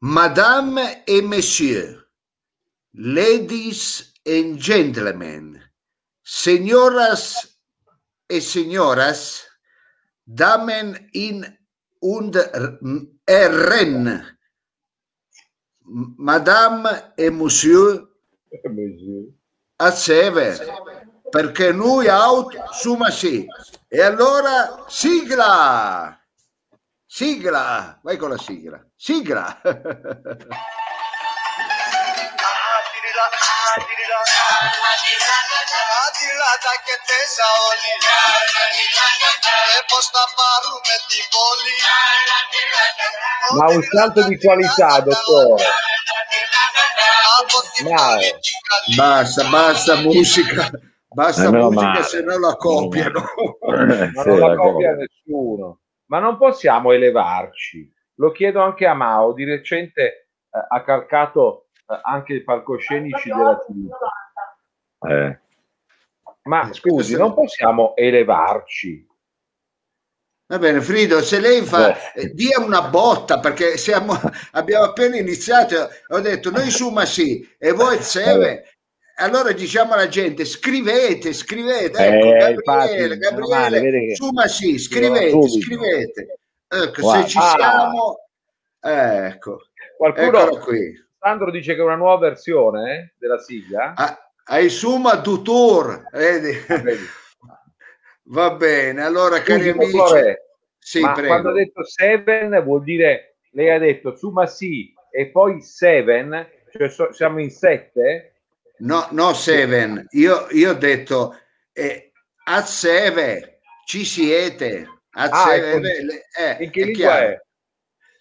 Madame et Monsieur, ladies and gentlemen, señoras e señoras, Damen in und Herren, Madame et Monsieur, a perché lui out suma sì. E allora sigla! Sigla! Vai con la sigla. Sigla! Ma un salto di qualità, dottore. Wow. Basta, basta musica. Basta Eh, musica, male. se no la copiano. Eh, non la copia. nessuno. Ma non possiamo elevarci. Lo chiedo anche a Mao. Di recente eh, ha calcato eh, anche i palcoscenici della TV. Eh, Ma Eh, scusi, non possiamo elevarci. Va bene, Frido, se lei fa, Beh. eh, dia una botta perché siamo, abbiamo appena iniziato. Ho detto noi su ma sì e voi Seve. Allora diciamo alla gente scrivete, scrivete. Ecco, Eh, Gabriele, infatti, Gabriele, male, su ma sì, scrivete, scrivete. Ecco, Guarda. se ci Ah. siamo, ecco, Qualcuno, qui. Sandro dice che è una nuova versione eh, della sigla. Ah, Hai suma du tour, vedi? Va bene, allora cari Scusi, amici, dottore, sì, ma prego. quando ha detto seven vuol dire, lei ha detto Suma sì e poi seven, cioè so- siamo in sette? No, no, Seven, io, io ho detto eh, a Seve ci siete, a Ah, Seve, ecco. le- eh, In che è lingua chiaro. è?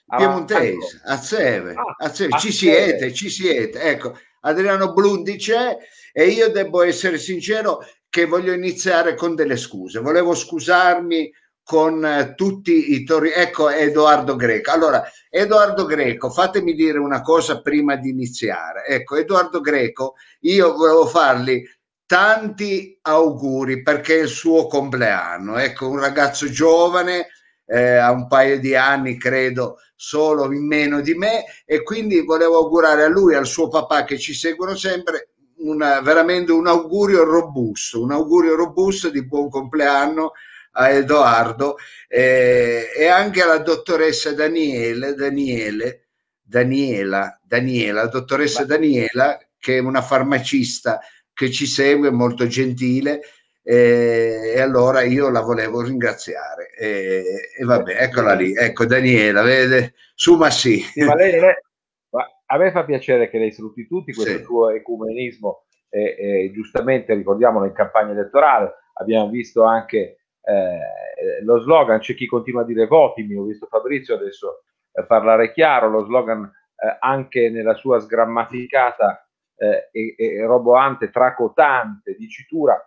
Ah, Piemontese, a Seve, Ah, ci siete, ci siete. Ecco, Adriano Blundi c'è e io devo essere sincero che voglio iniziare con delle scuse. Volevo scusarmi con eh, tutti i tori. Ecco Edoardo Greco. Allora, Edoardo Greco, fatemi dire una cosa prima di iniziare. Ecco, Edoardo Greco, io volevo fargli tanti auguri perché è il suo compleanno. Ecco, un ragazzo giovane, eh, un paio di anni, credo, solo in meno di me, e quindi volevo augurare a lui al suo papà che ci seguono sempre una- veramente un augurio robusto, un augurio robusto di buon compleanno a Edoardo eh, e anche alla dottoressa Daniele, Daniele, Daniela, Daniela, la dottoressa Daniela, che è una farmacista che ci segue, molto gentile, eh, e allora io la volevo ringraziare. E, e vabbè, eccola lì, ecco Daniela, vede, su ma sì. Ma lei non è... a me fa piacere che lei saluti tutti, questo Sì. suo ecumenismo, e, e giustamente ricordiamolo in campagna elettorale, abbiamo visto anche eh, lo slogan, c'è chi continua a dire votimi, ho visto Fabrizio adesso eh, parlare chiaro, lo slogan eh, anche nella sua sgrammaticata e, e roboante, tracotante dicitura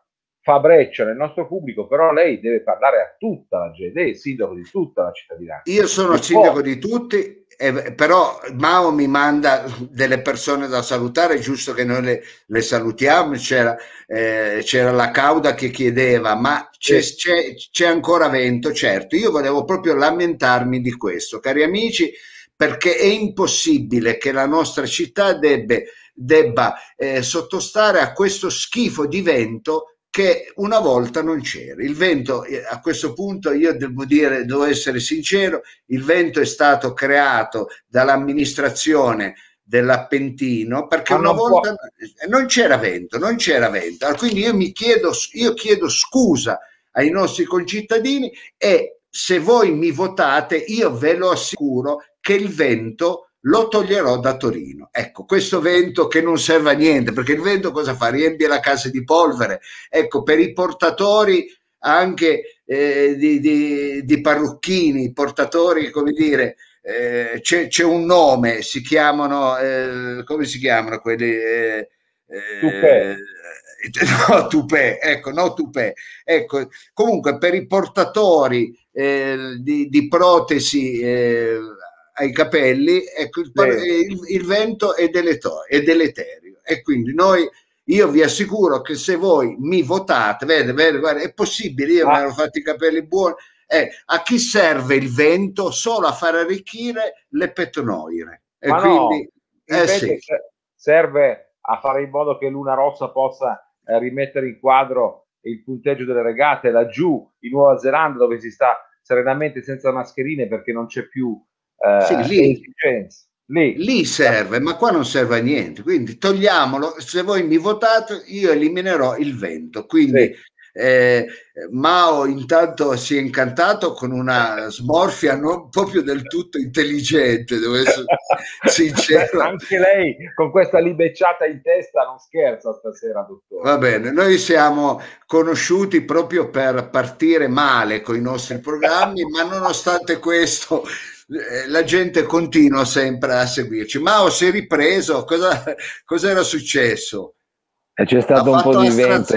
fa breccia nel nostro pubblico, però lei deve parlare a tutta la gente, lei è il sindaco di tutta la cittadinanza. Io sono E sindaco poi- di tutti, eh, però Mao mi manda delle persone da salutare, è giusto che noi le, le salutiamo. C'era, eh, c'era la Cauda che chiedeva, ma c'è, Sì. c'è- c'è ancora vento? Certo, io volevo proprio lamentarmi di questo, cari amici, perché è impossibile che la nostra città debbe, debba eh, sottostare a questo schifo di vento che una volta non c'era. Il vento, eh, a questo punto io devo dire, devo essere sincero, il vento è stato creato dall'amministrazione dell'Appentino perché Ma una non può- volta non c'era vento, non c'era vento. Quindi io mi chiedo, io chiedo scusa ai nostri concittadini e se voi mi votate, io ve lo assicuro che il vento lo toglierò da Torino. Ecco, questo vento che non serve a niente, perché il vento cosa fa? Riempie la casa di polvere. Ecco, per i portatori anche eh, di, di, di parrucchini, portatori, come dire, eh, c'è, c'è un nome, si chiamano, eh, come si chiamano quelli? Eh, eh, Tupè. no, tupè, ecco, no tupè. Ecco, comunque per i portatori eh, di, di protesi eh, ai capelli, ecco, il, Sì. il- il vento è, deleto- è deleterio e quindi noi, io vi assicuro che se voi mi votate, vede, vede, guarda, è possibile, io Ma- mi ero fatto i capelli buoni, eh, a chi serve il vento? Solo a far arricchire le petnoire. E Ma quindi, no, eh sì. serve a fare in modo che Luna Rossa possa eh, rimettere in quadro il punteggio delle regate laggiù in Nuova Zelanda dove si sta serenamente senza mascherine perché non c'è più eh, sì, lì. Lì. lì serve, ma qua non serve a niente. Quindi togliamolo. Se voi mi votate, io eliminerò il vento. Quindi sì. Eh, Mao intanto si è incantato con una smorfia non proprio del tutto intelligente, devo essere sincero. Anche lei con questa libecciata in testa non scherza stasera, dottore. Va bene, noi siamo conosciuti proprio per partire male con i nostri programmi, ma nonostante questo la gente continua sempre a seguirci. Mao si è ripreso, cosa, cosa era successo? E c'è stato un po' di vento.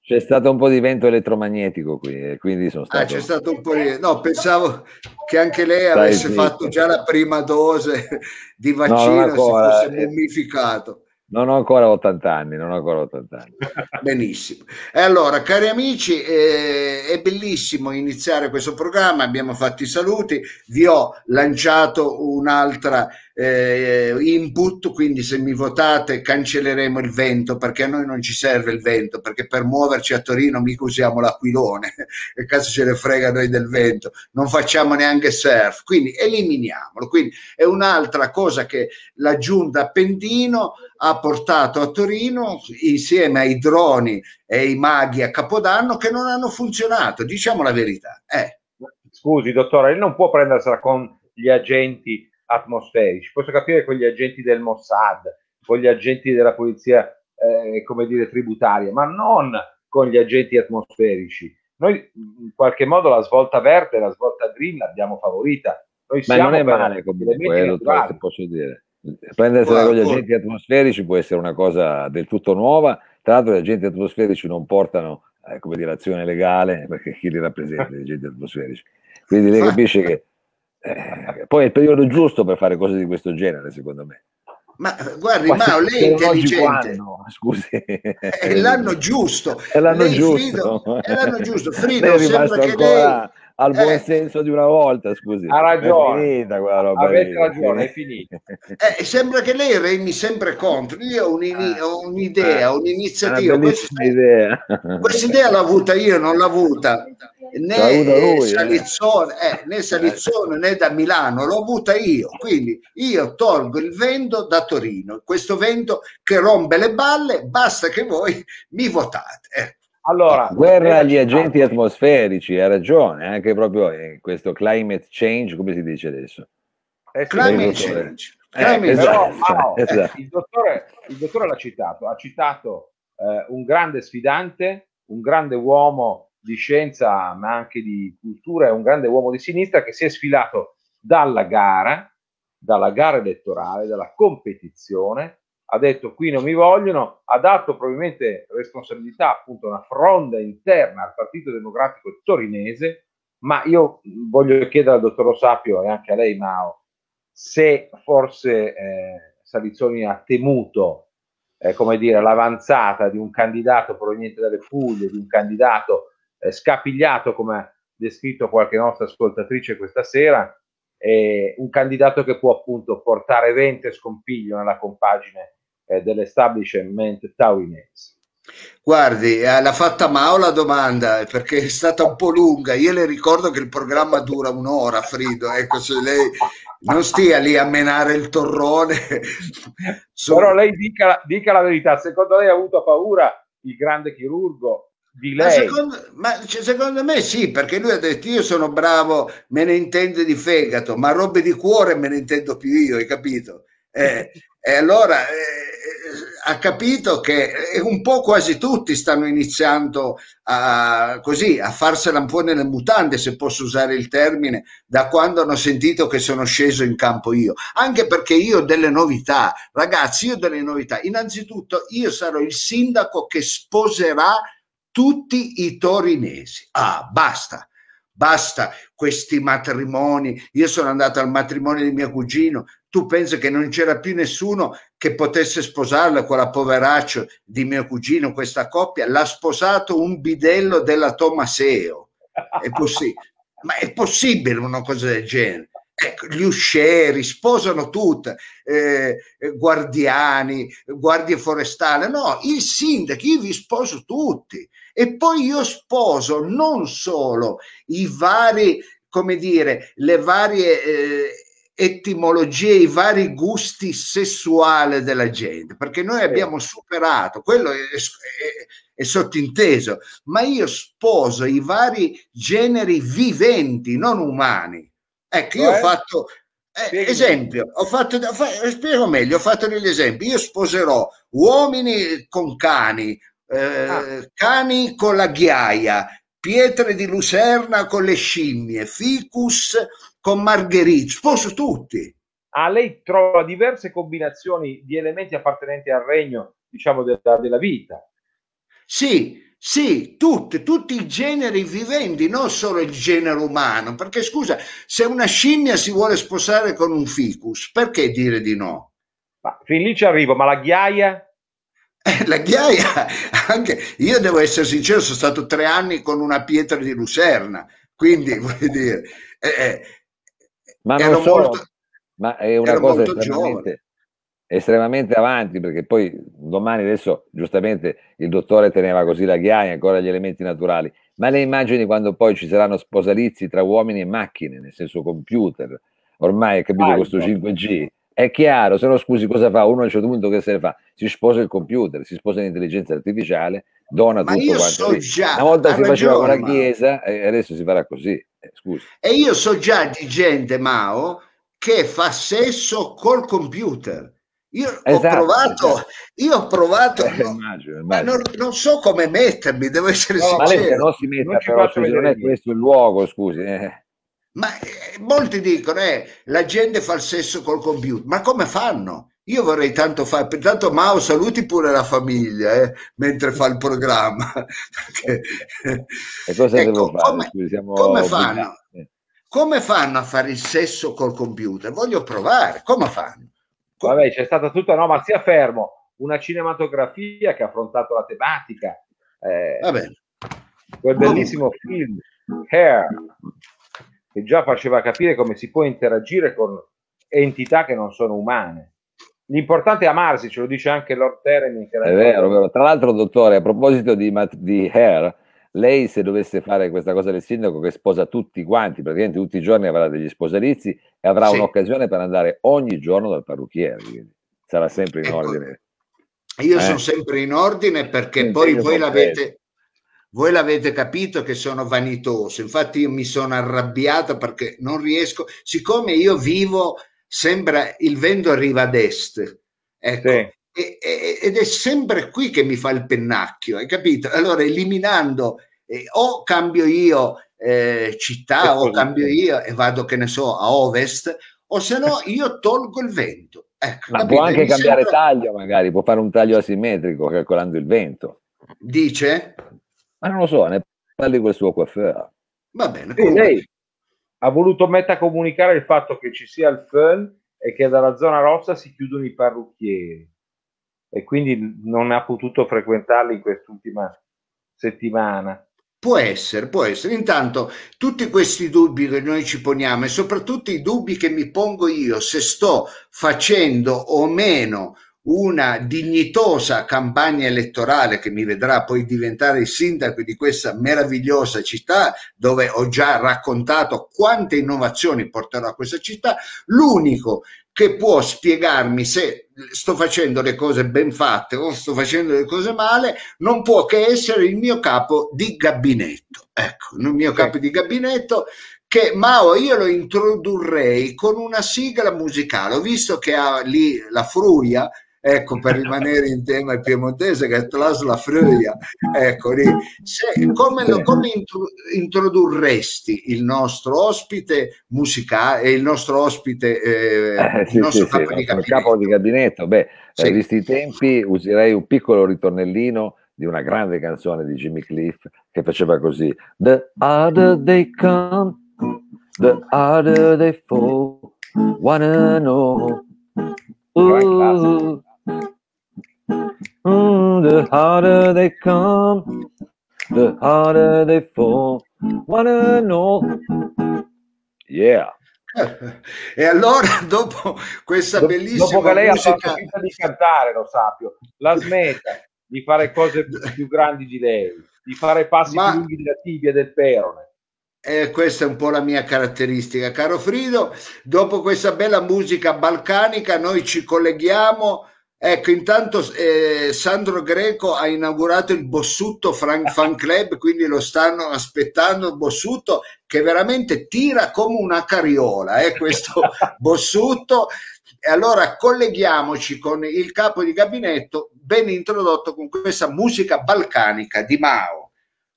C'è stato un po' di vento elettromagnetico qui, e quindi sono stato... Ah, c'è stato un po' di... No, pensavo che anche lei avesse fatto già la prima dose di vaccino no, si fosse eh, mummificato. Non ho ancora 80 anni, non ho ancora 80 anni. Benissimo. E allora, cari amici, eh, è bellissimo iniziare questo programma, abbiamo fatto i saluti, vi ho lanciato un'altra eh, input, quindi se mi votate cancelleremo il vento perché a noi non ci serve il vento, perché per muoverci a Torino mica usiamo l'aquilone, che cazzo ce ne frega noi del vento, non facciamo neanche surf, quindi eliminiamolo. Quindi è un'altra cosa che la giunta Appendino ha portato a Torino insieme ai droni e ai maghi a Capodanno che non hanno funzionato, diciamo la verità. Eh. Scusi, dottore, lei non può prendersela con gli agenti atmosferici. Posso capire con gli agenti del Mossad, con gli agenti della polizia, eh, come dire, tributaria, ma non con gli agenti atmosferici. Noi in qualche modo la svolta verde, la svolta green l'abbiamo favorita. Noi ma non è male comunque, dottore, se posso dire. Prendersela con gli agenti atmosferici può essere una cosa del tutto nuova. Tra l'altro, gli agenti atmosferici non portano eh, come dire, azione legale perché chi li rappresenta, gli agenti atmosferici. Quindi lei capisce che eh, poi è il periodo giusto per fare cose di questo genere, secondo me. Ma guardi, Ma Mao, lei è intelligente. Scusi. È l'anno giusto. È l'anno lei, giusto. Frido, è l'anno giusto. Frido, sembra che lei al buon eh, senso di una volta, scusi. Ha ragione. È finita quella roba. Avete lì. ragione, è finita. Eh, sembra che lei remi sempre contro. Io ho, un, ho un'idea, ho un'iniziativa. Questa idea. questa idea l'ho avuta io, non l'ho avuta né lui, Salizzone, eh. Eh, né Salizzone né da Milano, l'ho avuta io. Quindi io tolgo il vento da Torino, questo vento che rompe le balle, basta che voi mi votate. Eh. Allora, guerra agli agenti atmosferici, ha ragione, anche proprio in questo climate change, come si dice adesso? Eh, climate change. Eh, esatto, Però, esatto. il, dottore, il, dottore, l'ha citato, ha citato eh, un grande sfidante, un grande uomo di scienza ma anche di cultura, è un grande uomo di sinistra che si è sfilato dalla gara, dalla gara elettorale, dalla competizione, ha detto qui non mi vogliono, ha dato probabilmente responsabilità appunto a una fronda interna al Partito Democratico torinese, ma io voglio chiedere al dottor Osapio e anche a lei Mao se forse eh, Salizzoni ha temuto eh, come dire, l'avanzata di un candidato proveniente dalle Puglie, di un candidato eh, scapigliato, come ha descritto qualche nostra ascoltatrice questa sera, eh, un candidato che può appunto portare vento e scompiglio nella compagine eh, dell'establishment taurinese. Guardi, eh, l'ha fatta Mao la domanda perché è stata un po' lunga. Io le ricordo che il programma dura un'ora, Frido. Ecco, se lei non stia lì a menare il torrone. Però lei dica, dica la verità: secondo lei ha avuto paura il grande chirurgo di lei. Ma secondo, ma cioè, secondo, me sì, perché lui ha detto io sono bravo, me ne intendo di fegato, ma robe di cuore me ne intendo più io, hai capito? Eh, e allora eh, ha capito che un po' quasi tutti stanno iniziando a, così, a farsela un po' nelle mutande, se posso usare il termine, da quando hanno sentito che sono sceso in campo io. Anche perché io ho delle novità, ragazzi, io ho delle novità. Innanzitutto io sarò il sindaco che sposerà tutti i torinesi. Ah, basta, basta questi matrimoni. Io sono andato al matrimonio di mio cugino. Tu pensi che non c'era più nessuno che potesse sposarla, quella poveraccio di mio cugino, questa coppia? L'ha sposato un bidello della Tomaseo. È possibile. Ma è possibile una cosa del genere? Ecco, gli uscieri sposano tutte, eh, guardiani, guardie forestali, no, i sindaci, io vi sposo tutti e poi io sposo non solo i vari, come dire, le varie eh, etimologie, i vari gusti sessuali della gente, perché noi abbiamo superato, quello è, è, è sottinteso, ma io sposo i vari generi viventi, non umani. Ecco, io ho fatto, eh, esempio, ho fatto, ho fatto, spiego meglio, ho fatto degli esempi, io sposerò uomini con cani, eh, ah. cani con la ghiaia, pietre di lucerna con le scimmie, ficus con margherite, sposo tutti. Ah, lei trova diverse combinazioni di elementi appartenenti al regno, diciamo, della, della vita. Sì, sì, tutti, tutti i generi viventi, non solo il genere umano, perché scusa, se una scimmia si vuole sposare con un ficus, perché dire di no? Ma fin lì ci arrivo, ma la ghiaia? Eh, la ghiaia, anche io devo essere sincero, sono stato tre anni con una pietra di lucerna, quindi voglio dire, eh, eh ma non solo, molto, ma è una cosa estremamente, estremamente avanti perché poi domani adesso giustamente il dottore teneva così la ghiaia ancora gli elementi naturali. Ma le immagini quando poi ci saranno sposalizi tra uomini e macchine nel senso computer ormai capito ah, questo 5G è chiaro se no scusi cosa fa? Uno a un certo punto che se ne fa? Si sposa il computer si sposa l'intelligenza artificiale dona ma tutto quanto so già, una volta si ragione, faceva con la chiesa e adesso si farà così eh, scusi. e io so già di gente Mao che fa sesso col computer io esatto, ho provato, esatto. io ho provato, eh, no, immagino, immagino. ma non, non, so come mettermi, devo essere no, sincero. Ma lei non si metta, non, però, scusi, non è questo il luogo, scusi. Eh. Ma eh, molti dicono, eh, la gente fa il sesso col computer, ma come fanno? Io vorrei tanto fare, tanto Mao saluti pure la famiglia eh, mentre fa il programma. Perché, e cosa ecco, devo fare? Come, Scusi, come fanno? Come fanno a fare il sesso col computer? Voglio provare, come fanno? Vabbè, c'è stata tutta, no, ma sia fermo, una cinematografia che ha affrontato la tematica. Eh, quel bellissimo film, Hair, che già faceva capire come si può interagire con entità che non sono umane. L'importante è amarsi, ce lo dice anche Lord Teremi. È vero, vero, Tra l'altro, dottore, a proposito di, di Hair, lei se dovesse fare questa cosa del sindaco che sposa tutti quanti, praticamente tutti i giorni avrà degli sposalizi e avrà sì. un'occasione per andare ogni giorno dal parrucchiere, sarà sempre in ecco, ordine. Io eh? sono sempre in ordine perché sì, poi voi l'avete, voi l'avete capito che sono vanitoso, infatti io mi sono arrabbiato perché non riesco, siccome io vivo, sembra il vento arriva ad est, ecco, sì ed è sempre qui che mi fa il pennacchio, hai capito? Allora, eliminando eh, o cambio io eh, città o cambio io e vado, che ne so, a ovest, o se no io tolgo il vento. Ecco, Ma capito? può anche mi cambiare sembra... taglio, magari, può fare un taglio asimmetrico calcolando il vento. Dice? Ma non lo so, ne parli col suo coiffeur. Va bene. Sì, lei ha voluto metacomunicare il fatto che ci sia il fun e che dalla zona rossa si chiudono i parrucchieri e quindi non ha potuto frequentarli in quest'ultima settimana. Può essere, può essere. Intanto tutti questi dubbi che noi ci poniamo e soprattutto i dubbi che mi pongo io se sto facendo o meno una dignitosa campagna elettorale che mi vedrà poi diventare il sindaco di questa meravigliosa città dove ho già raccontato quante innovazioni porterò a questa città, l'unico che può spiegarmi se sto facendo le cose ben fatte o sto facendo le cose male, non può che essere il mio capo di gabinetto. Ecco, il mio capo di gabinetto che Mao io lo introdurrei con una sigla musicale. Ho visto che ha lì la fruia ecco, per rimanere in tema piemontese, che è Tlas la Fruia, ecco. Se, come, lo, come introdurresti il nostro ospite musicale e il nostro ospite, eh, eh, sì, il nostro, sì, capo, sì, di nostro capo, di gabinetto? Beh, sì. visti i tempi, userei un piccolo ritornellino di una grande canzone di Jimmy Cliff che faceva così: The harder they come, the harder they fall, wanna know. Ooh, Mm, the harder they come, the harder they fall. Wanna know? Yeah. E allora, dopo questa dopo, bellissima dopo che lei musica... ha fatto finta di cantare, lo sappio, la smetta di fare cose più grandi di lei, di fare passi Ma... più lunghi della tibia e del perone. Eh, questa è un po' la mia caratteristica, caro Frido. Dopo questa bella musica balcanica, noi ci colleghiamo. Ecco, intanto eh, Sandro Greco ha inaugurato il Bossutto Frank Fan Club, quindi lo stanno aspettando il Bossutto che veramente tira come una cariola, eh, questo Bossutto. E allora colleghiamoci con il capo di gabinetto, ben introdotto con questa musica balcanica di Mao.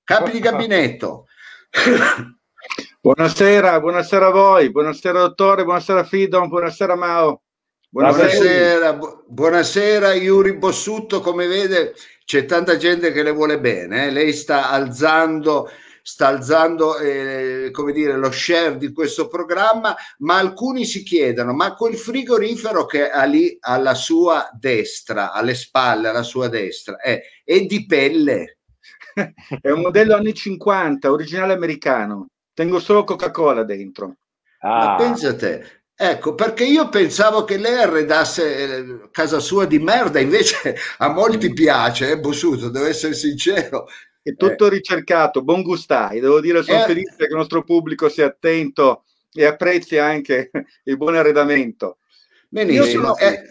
Capi di gabinetto. Buonasera, buonasera a voi, buonasera dottore, buonasera Fidon, buonasera Mao. Buonasera, buonasera, buonasera Yuri Bossutto, come vede c'è tanta gente che le vuole bene, eh? lei sta alzando sta alzando eh, come dire, lo share di questo programma, ma alcuni si chiedono, ma quel frigorifero che ha lì alla sua destra, alle spalle, alla sua destra, è, è di pelle? è un modello anni 50, originale americano. Tengo solo Coca-Cola dentro. Ah. Ma pensa te, Ecco, perché io pensavo che lei arredasse eh, casa sua di merda, invece a molti piace, eh, Bossuto, devo essere sincero. È tutto eh. ricercato, buon gustai, devo dire, sono eh. felice che il nostro pubblico sia attento e apprezzi anche il buon arredamento. Benissimo. Sono... Eh.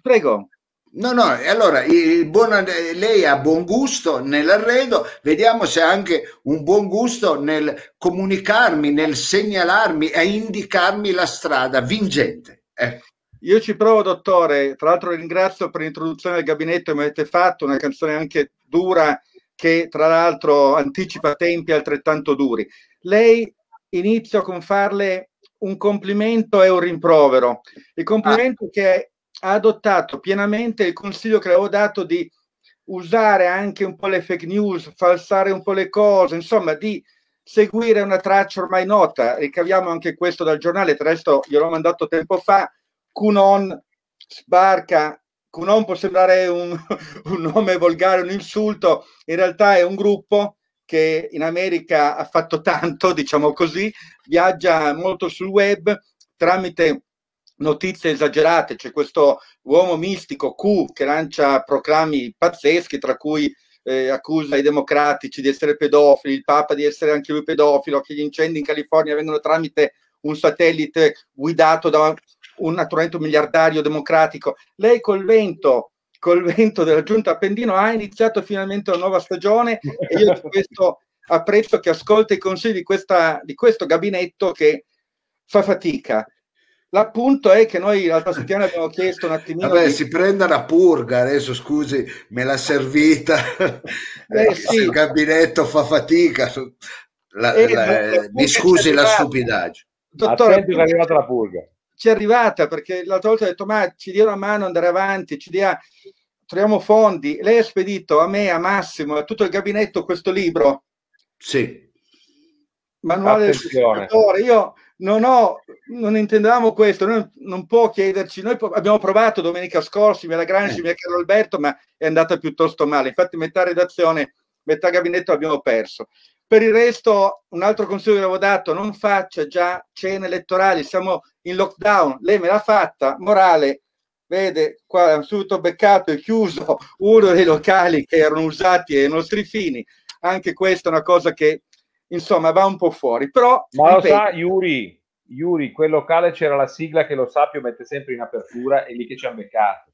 Prego. No, no, allora buon, lei ha buon gusto nell'arredo, vediamo se ha anche un buon gusto nel comunicarmi, nel segnalarmi e indicarmi la strada vincente. Eh. Io ci provo, dottore. Tra l'altro ringrazio per l'introduzione del gabinetto che mi avete fatto, una canzone anche dura che tra l'altro anticipa tempi altrettanto duri. Lei inizio con farle un complimento e un rimprovero. Il complimento ah. che ha adottato pienamente il consiglio che avevo dato di usare anche un po' le fake news, falsare un po' le cose, insomma, di seguire una traccia ormai nota. Ricaviamo anche questo dal giornale, tra l'altro gliel'ho mandato tempo fa. Cunon sbarca. Cunon può sembrare un, un nome volgare, un insulto, in realtà è un gruppo che in America ha fatto tanto, diciamo così, viaggia molto sul web tramite notizie esagerate, c'è questo uomo mistico Q che lancia proclami pazzeschi, tra cui eh, accusa i democratici di essere pedofili, il Papa di essere anche lui pedofilo, che gli incendi in California vengono tramite un satellite guidato da un naturalmente un miliardario democratico. Lei col vento, col vento della giunta Appendino ha iniziato finalmente una nuova stagione e io di questo apprezzo che ascolta i consigli di, questa, di questo gabinetto che fa fatica L'appunto è che noi l'altra settimana abbiamo chiesto un attimino. Vabbè, di... si prenda la purga adesso, scusi, me l'ha servita. Eh, eh, sì. Il gabinetto fa fatica. La, eh, la, mi scusi la stupidaggine. Dottore, è arrivata la purga. Ci è arrivata perché l'altra volta ho detto: Ma ci dia una mano andare avanti, ci dia, troviamo fondi. Lei ha spedito a me, a Massimo, a tutto il gabinetto questo libro. Sì. Manuale Attenzione. del Io non ho, non intendevamo questo, noi non può chiederci, noi abbiamo provato domenica scorsa, via Lagrange, via Carlo Alberto, ma è andata piuttosto male, infatti metà redazione, metà gabinetto abbiamo perso. Per il resto, un altro consiglio che avevo dato, non faccia già cene elettorali, siamo in lockdown, lei me l'ha fatta, morale, vede, qua è subito beccato e chiuso uno dei locali che erano usati ai nostri fini, anche questa è una cosa che insomma va un po' fuori. Però, Ma lo sa, Yuri, Yuri, quel locale c'era la sigla che lo Sapio mette sempre in apertura e lì che ci hanno beccato.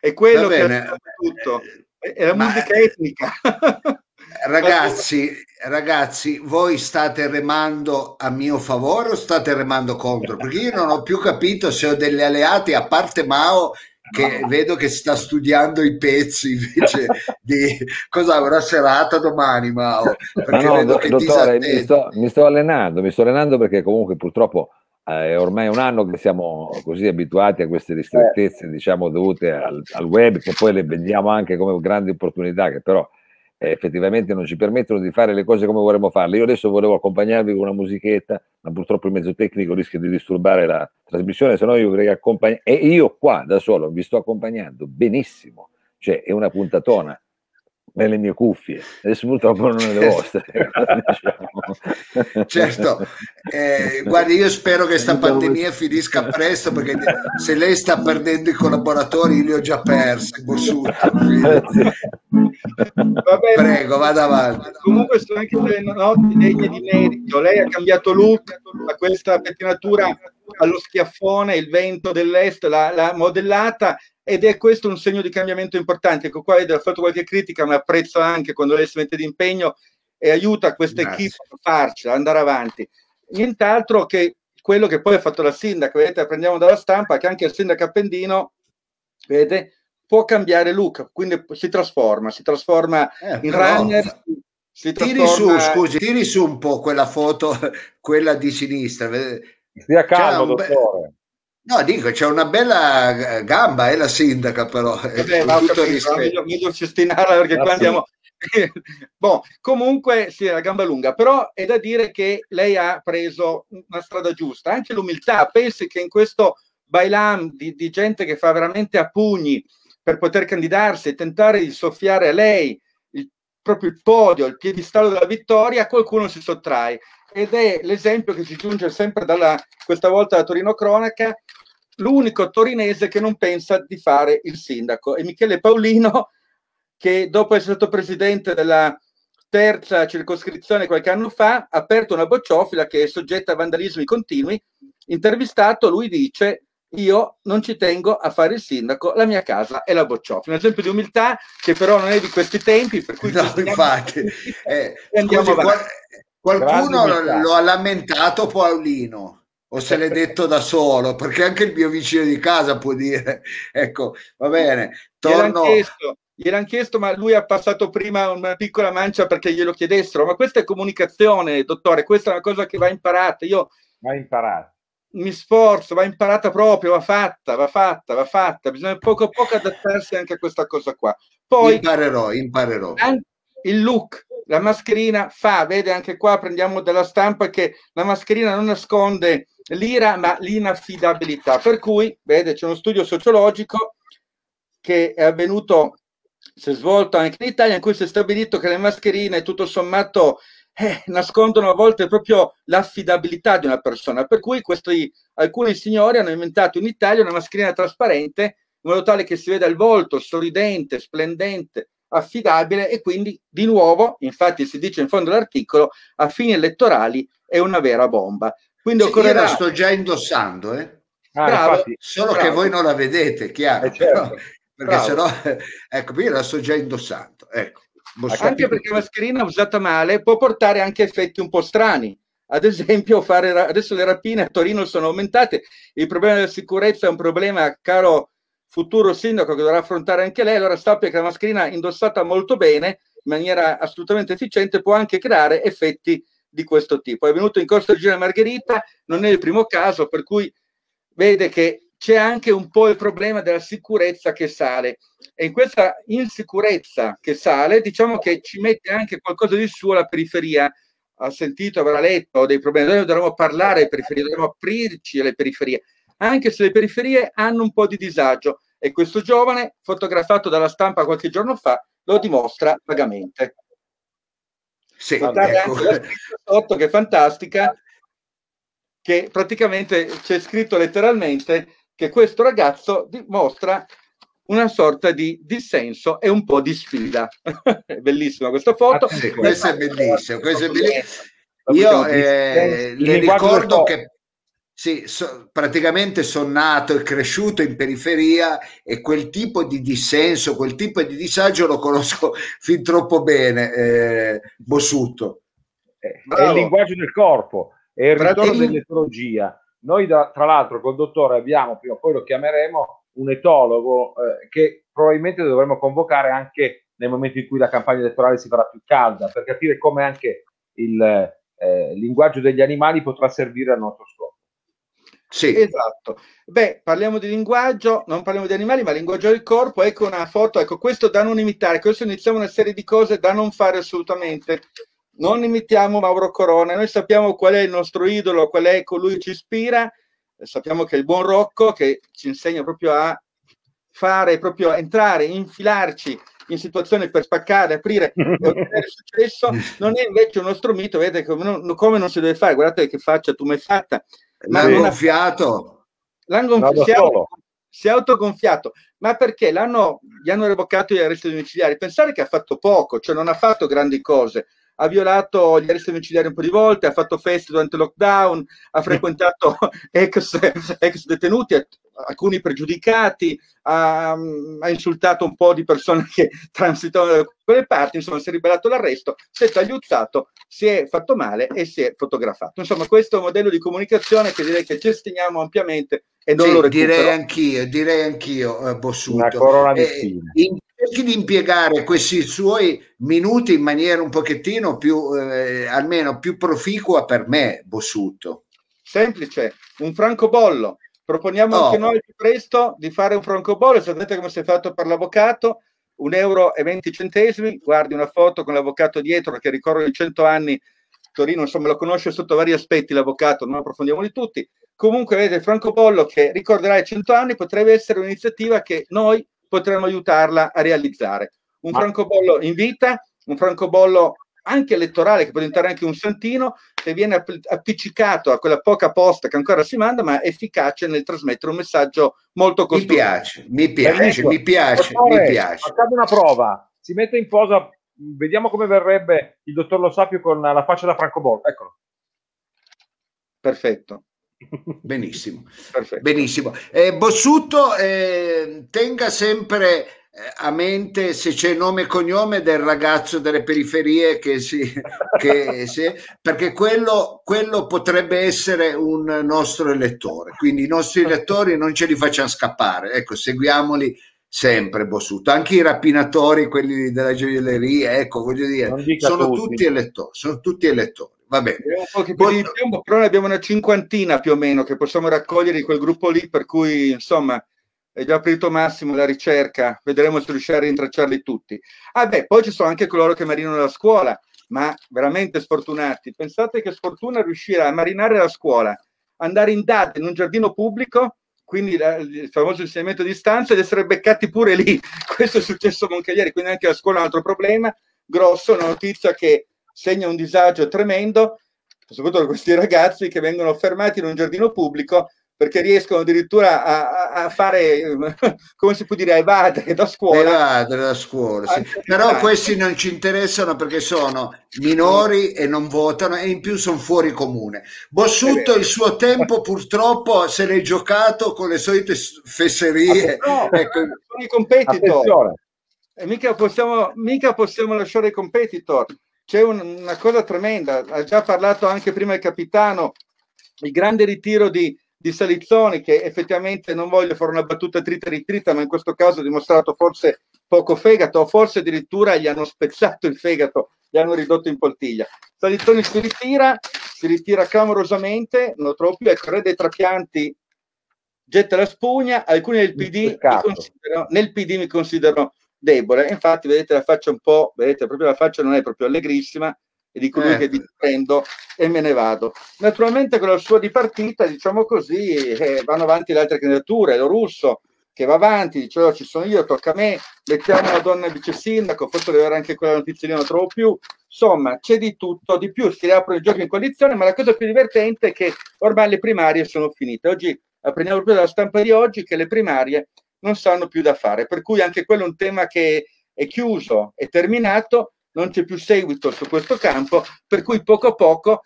È quello che è tutto, è la Ma... musica etnica. Ragazzi, ragazzi, voi state remando a mio favore o state remando contro? Perché io non ho più capito se ho degli alleati a parte Mao che vedo che sta studiando i pezzi invece di cosa una serata domani Mao perché no, vedo do, che dottore, mi sto, mi sto, allenando mi sto allenando perché comunque purtroppo eh, è ormai un anno che siamo così abituati a queste ristrettezze eh. diciamo dovute al, al, web che poi le vediamo anche come grandi opportunità che però eh, effettivamente non ci permettono di fare le cose come vorremmo farle. Io adesso volevo accompagnarvi con una musichetta, ma purtroppo il mezzo tecnico rischia di disturbare la trasmissione, se no io vorrei accompagnare. E io qua da solo vi sto accompagnando benissimo, cioè è una puntatona nelle mie cuffie, adesso purtroppo non nelle vostre. diciamo. certo, eh, guardi, io spero che questa pandemia finisca presto perché se lei sta perdendo i collaboratori, io li ho già persi. Prego, vada avanti. Comunque sono anche delle notti degne di merito. Lei ha cambiato look a questa pettinatura allo schiaffone, il vento dell'est l'ha modellata ed è questo un segno di cambiamento importante. Ecco qua ho fatto qualche critica, ma apprezzo anche quando lei si mette d'impegno e aiuta questa equipe a farcela, ad andare avanti. Nient'altro che quello che poi ha fatto la sindaca, vedete, prendiamo dalla stampa che anche il sindaco Appendino, vedete, può cambiare look, quindi si trasforma, si trasforma eh, in però... runner. Si tiri su, scusi, tiri su un po' quella foto, quella di sinistra. Stia calmo, dottore. No, dico, c'è una bella eh, gamba, è la sindaca però. Vabbè, ma tutto capito, meglio, meglio cestinarla perché qua andiamo... bon, comunque sì, la gamba lunga, però è da dire che lei ha preso una strada giusta, anche l'umiltà, pensi che in questo bailam di, di gente che fa veramente a pugni per poter candidarsi e tentare di soffiare a lei il, proprio il podio, il piedistallo della vittoria, qualcuno si sottrae ed è l'esempio che ci giunge sempre dalla, questa volta da Torino Cronaca, l'unico torinese che non pensa di fare il sindaco. E Michele Paolino, che dopo essere stato presidente della terza circoscrizione qualche anno fa, ha aperto una bocciofila che è soggetta a vandalismi continui. Intervistato, lui dice io non ci tengo a fare il sindaco, la mia casa è la bocciofila. Un esempio di umiltà che però non è di questi tempi, per cui no, infatti, eh, andiamo scusi, avanti. Qualcuno lo ha lamentato Paolino o se l'è detto da solo, perché anche il mio vicino di casa può dire, ecco, va bene, torno... Gliel'hanno chiesto, ma lui ha passato prima una piccola mancia perché glielo chiedessero. Ma questa è comunicazione, dottore, questa è una cosa che va imparata. Io va imparata. Mi sforzo, va imparata proprio, va fatta, va fatta, va fatta. Bisogna poco a poco adattarsi anche a questa cosa qua. Poi imparerò, imparerò. Il look, la mascherina fa, vede anche qua, prendiamo dalla stampa che la mascherina non nasconde l'ira ma l'inaffidabilità. Per cui, vede, c'è uno studio sociologico che è avvenuto, si è svolto anche in Italia, in cui si è stabilito che le mascherine tutto sommato eh, nascondono a volte proprio l'affidabilità di una persona. Per cui questi, alcuni signori hanno inventato in Italia una mascherina trasparente in modo tale che si veda il volto sorridente, splendente, affidabile e quindi di nuovo, infatti si dice in fondo all'articolo, a fini elettorali è una vera bomba. Quindi occorrerà... Io la sto già indossando, eh? Ah, bravo, infatti, solo bravo. che voi non la vedete, chiaro. Eh certo, perché sennò, ecco, io la sto già indossando. Ecco, anche perché la mascherina usata male può portare anche effetti un po' strani. Ad esempio, fare, adesso le rapine a Torino sono aumentate, il problema della sicurezza è un problema, caro futuro sindaco che dovrà affrontare anche lei, allora sappia che la mascherina indossata molto bene, in maniera assolutamente efficiente, può anche creare effetti di questo tipo. È venuto in Costa Regina Margherita, non è il primo caso, per cui vede che c'è anche un po' il problema della sicurezza che sale. E in questa insicurezza che sale, diciamo che ci mette anche qualcosa di suo la periferia. Ha sentito, avrà letto dei problemi. Noi dovremmo parlare alle periferie, dovremmo aprirci alle periferie, anche se le periferie hanno un po' di disagio. E questo giovane, fotografato dalla stampa qualche giorno fa, lo dimostra vagamente. Sì, ecco. anche sotto che è fantastica, che praticamente c'è scritto letteralmente che questo ragazzo dimostra una sorta di dissenso e un po' di sfida. è bellissima questa foto. Ah, sì, questo è bellissimo. Questo è bellissimo. Io eh, le ricordo che sì, so, praticamente sono nato e cresciuto in periferia e quel tipo di dissenso, quel tipo di disagio lo conosco fin troppo bene, eh, Bossuto. Eh, è il linguaggio del corpo, è il ritorno Bravo. dell'etologia. Noi, da, tra l'altro, col dottore abbiamo, prima o poi lo chiameremo, un etologo eh, che probabilmente dovremmo convocare anche nel momento in cui la campagna elettorale si farà più calda, per capire come anche il eh, linguaggio degli animali potrà servire al nostro scopo. Sì. Esatto. Beh, parliamo di linguaggio, non parliamo di animali, ma linguaggio del corpo. Ecco una foto, ecco questo da non imitare. Questo iniziamo una serie di cose da non fare assolutamente. Non imitiamo Mauro Corona, noi sappiamo qual è il nostro idolo, qual è colui che ci ispira, sappiamo che è il buon Rocco che ci insegna proprio a fare, proprio a entrare, infilarci in situazione per spaccare, aprire è successo, non è invece un nostro mito, vedete come non, come non si deve fare, guardate che faccia tu mi hai fatta. L'hanno gonfiato. L'hanno gonfiato. Si è autogonfiato, ma perché l'hanno, gli hanno revocato gli arresti domiciliari? Pensare che ha fatto poco, cioè non ha fatto grandi cose ha violato gli arresti domiciliari un po' di volte, ha fatto feste durante il lockdown, ha frequentato ex, ex detenuti, alcuni pregiudicati, ha, ha, insultato un po' di persone che transitavano da quelle parti, insomma si è ribelato l'arresto, si è tagliuzzato, si è fatto male e si è fotografato. Insomma questo è un modello di comunicazione che direi che cestiniamo ampiamente e non sì, lo recupero. Direi anch'io, direi anch'io, eh, Bossuto. Una corona di eh, cerchi di impiegare questi suoi minuti in maniera un pochettino più, eh, almeno più proficua per me, Bossuto. Semplice, un francobollo. Proponiamo oh. anche noi più presto di fare un francobollo, sapete come si è fatto per l'avvocato, un euro e 20 centesimi, guardi una foto con l'avvocato dietro che ricorre i 100 anni, Torino insomma lo conosce sotto vari aspetti l'avvocato, non approfondiamoli tutti, comunque vedete il francobollo che ricorderà i 100 anni potrebbe essere un'iniziativa che noi potremmo aiutarla a realizzare. Un Ma... francobollo in vita, un francobollo anche elettorale, che può diventare anche un santino, che viene appiccicato a quella poca posta che ancora si manda, ma efficace nel trasmettere un messaggio molto costruito. Mi piace, mi piace, mi piace, Dottore, mi piace. Accade una prova, si mette in posa, vediamo come verrebbe il dottor Lo Sapio con la faccia da francobollo. Eccolo. Perfetto. Benissimo, benissimo. Eh, Bossuto eh, tenga sempre eh, a mente se c'è nome e cognome del ragazzo delle periferie che si, che si, perché quello, quello potrebbe essere un nostro elettore. Quindi i nostri elettori non ce li facciamo scappare. Ecco seguiamoli sempre Bossuto. Anche i rapinatori quelli della gioielleria ecco voglio dire sono tutti. elettori sono tutti elettori va bene. Tempo, però ne abbiamo una cinquantina più o meno che possiamo raccogliere di quel gruppo lì, per cui insomma è già aprito massimo la ricerca, vedremo se riuscire a rintracciarli tutti. Ah beh, poi ci sono anche coloro che marinano la scuola, ma veramente sfortunati. Pensate che sfortuna riuscire a marinare la scuola, andare in date in un giardino pubblico, quindi la, il famoso insegnamento a distanza, ed essere beccati pure lì. Questo è successo a Moncaglieri, quindi anche la scuola è un altro problema grosso, una notizia che segna un disagio tremendo, soprattutto per questi ragazzi che vengono fermati in un giardino pubblico perché riescono addirittura a, a, fare, come si può dire, a evadere da scuola. Evadere da scuola, sì. Però questi non ci interessano perché sono minori e non votano e in più sono fuori comune. Bossuto il suo tempo purtroppo se l'è giocato con le solite fesserie. No, ecco. Sono i competitor. E mica possiamo, mica possiamo lasciare i competitor c'è un, una cosa tremenda, ha già parlato anche prima il capitano, il grande ritiro di, di Salizzoni, che effettivamente non voglio fare una battuta trita ritrita, ma in questo caso ha dimostrato forse poco fegato, o forse addirittura gli hanno spezzato il fegato, gli hanno ridotto in poltiglia. Salizzoni si ritira, si ritira clamorosamente, non troppo più, ecco, Re dei Trapianti getta la spugna, alcuni del PD, nel PD mi considerano debole. Infatti, vedete la faccia un po', vedete proprio la faccia non è proprio allegrissima e di colui eh. che prendo e me ne vado. Naturalmente con la sua dipartita, diciamo così, eh, vanno avanti le altre candidature, lo russo che va avanti, dice oh, ci sono io, tocca a me, mettiamo una donna vice sindaco, forse deve avere anche quella notizia lì, non trovo più, insomma c'è di tutto, di più, si riaprono i giochi in coalizione, ma la cosa più divertente è che ormai le primarie sono finite. Oggi apprendiamo proprio dalla stampa di oggi che le primarie non sanno più da fare. Per cui anche quello è un tema che è chiuso, è terminato, non c'è più seguito su questo campo, per cui poco a poco,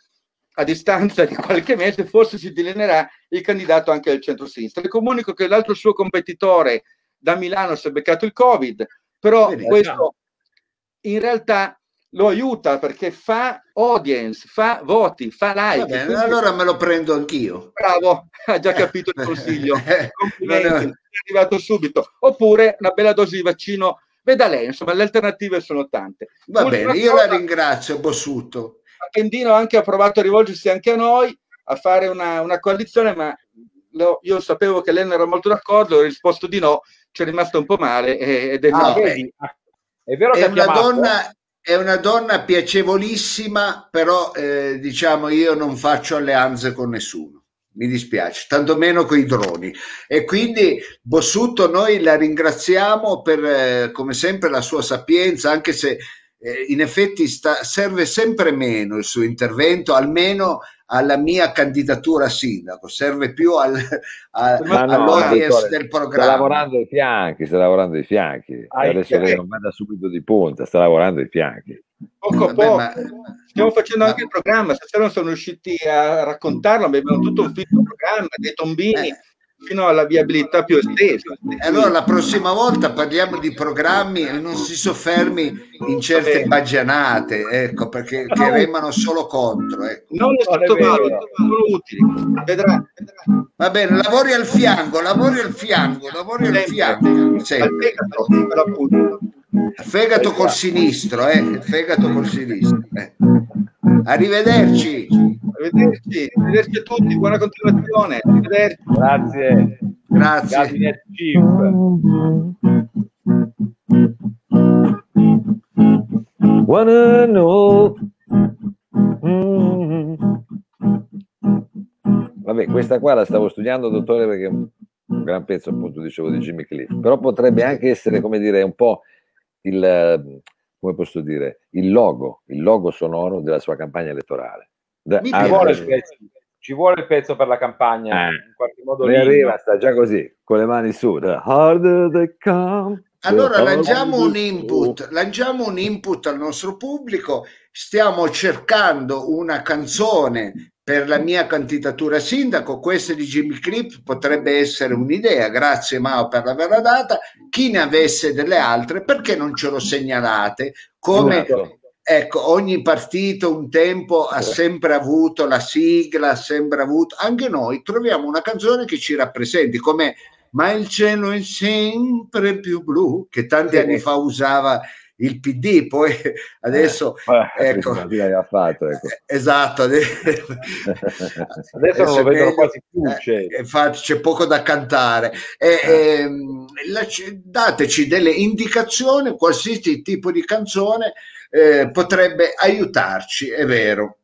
a distanza di qualche mese, forse si delineerà il candidato anche del centro-sinistra. Le comunico che l'altro suo competitore da Milano si è beccato il Covid, però Bene, questo in realtà lo aiuta perché fa audience, fa voti, fa like. Bene, quindi... Allora me lo prendo anch'io. Bravo, ha già capito il consiglio. Complimenti, è arrivato subito. Oppure una bella dose di vaccino. Veda lei, insomma, le alternative sono tante. Va Ultima bene, io cosa, la ringrazio, Bossuto. Appendino anche ha provato a rivolgersi anche a noi, a fare una, una coalizione, ma lo, io sapevo che lei non era molto d'accordo, ho risposto di no, ci è rimasto un po' male ed è, ah, è vero che è una donna è una donna piacevolissima, però eh, diciamo io non faccio alleanze con nessuno. mi dispiace, tanto meno con i droni. E quindi Bossuto noi la ringraziamo per, eh, come sempre, la sua sapienza, anche se eh, in effetti sta, serve sempre meno il suo intervento, almeno alla mia candidatura a sindaco, serve più al, a, no, all'audience del programma. Sta lavorando ai fianchi, sta lavorando ai fianchi. Ai Adesso lei non vada subito di punta, sta lavorando ai fianchi. Poco a poco. Ma... Stiamo facendo anche il programma, stasera non sono riusciti a raccontarlo, abbiamo tutto un film programma, dei tombini. Eh fino alla viabilità più estesa. Allora la prossima volta parliamo di programmi e non si soffermi in certe baggianate, ecco, perché no, che remano solo contro. Ecco. Non le sottovaluto, sono utili, vedrà, vedrà. Va bene, lavori al fianco, lavori al fianco, lavori al fianco. Sempre. Fegato col sinistro, eh, fegato col sinistro. Eh. Arrivederci. Arrivederci, arrivederci a tutti, buona continuazione. Arrivederci. Grazie. Grazie. Wanna know. Vabbè, questa qua la stavo studiando, dottore, perché è un gran pezzo, appunto, dicevo, di Jimmy Cliff. Però potrebbe anche essere, come dire, un po' il, come posso dire, il logo, il logo sonoro della sua campagna elettorale. Da, ci, vuole pezzo, ci, vuole il pezzo, per la campagna, eh, in qualche modo. Ne arriva, sta già così, con le mani su. Harder they come. Allora lanciamo un input, lanciamo un input al nostro pubblico, stiamo cercando una canzone per la mia candidatura sindaco, questa di Jimmy Clip potrebbe essere un'idea, grazie Mao per averla data, chi ne avesse delle altre perché non ce lo segnalate, come esatto. ecco, ogni partito un tempo ha sempre avuto la sigla, ha sempre avuto, anche noi troviamo una canzone che ci rappresenti, come Ma il cielo è sempre più blu, che tanti anni fa usava il PD, poi adesso eh, ecco, fatto, ecco. Eh, esatto adesso, adesso non lo vedono quasi più eh, infatti c'è poco da cantare. Eh, ehm, la, dateci delle indicazioni qualsiasi tipo di canzone eh, potrebbe aiutarci è vero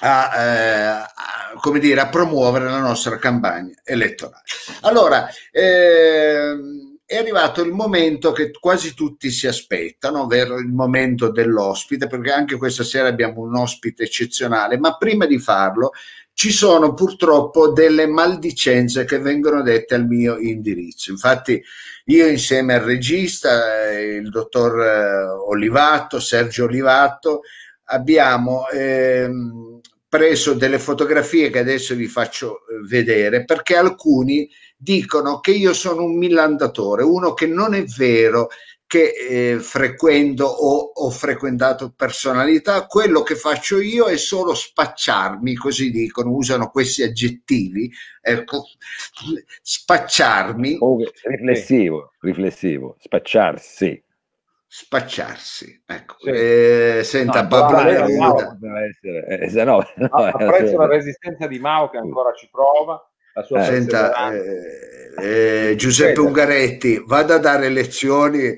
a, eh, a, come dire, a promuovere la nostra campagna elettorale. Allora ehm, è arrivato il momento che quasi tutti si aspettano, ovvero il momento dell'ospite, perché anche questa sera abbiamo un ospite eccezionale, ma prima di farlo ci sono purtroppo delle maldicenze che vengono dette al mio indirizzo. Infatti io insieme al regista, eh, il dottor eh, Olivato, Sergio Olivato, abbiamo ehm, preso delle fotografie che adesso vi faccio eh, vedere perché alcuni dicono che io sono un millandatore, uno che non è vero che eh, frequento o ho frequentato personalità, quello che faccio io è solo spacciarmi, così dicono, usano questi aggettivi, ecco, spacciarmi. Oh, riflessivo, riflessivo, spacciarsi. Spacciarsi, ecco. Sì. Eh, senta, no, Pablo, eh, no, no, apprezzo la resistenza di Mao che ancora ci prova eh, senta, eh, eh, Giuseppe Ungaretti vada a dare lezioni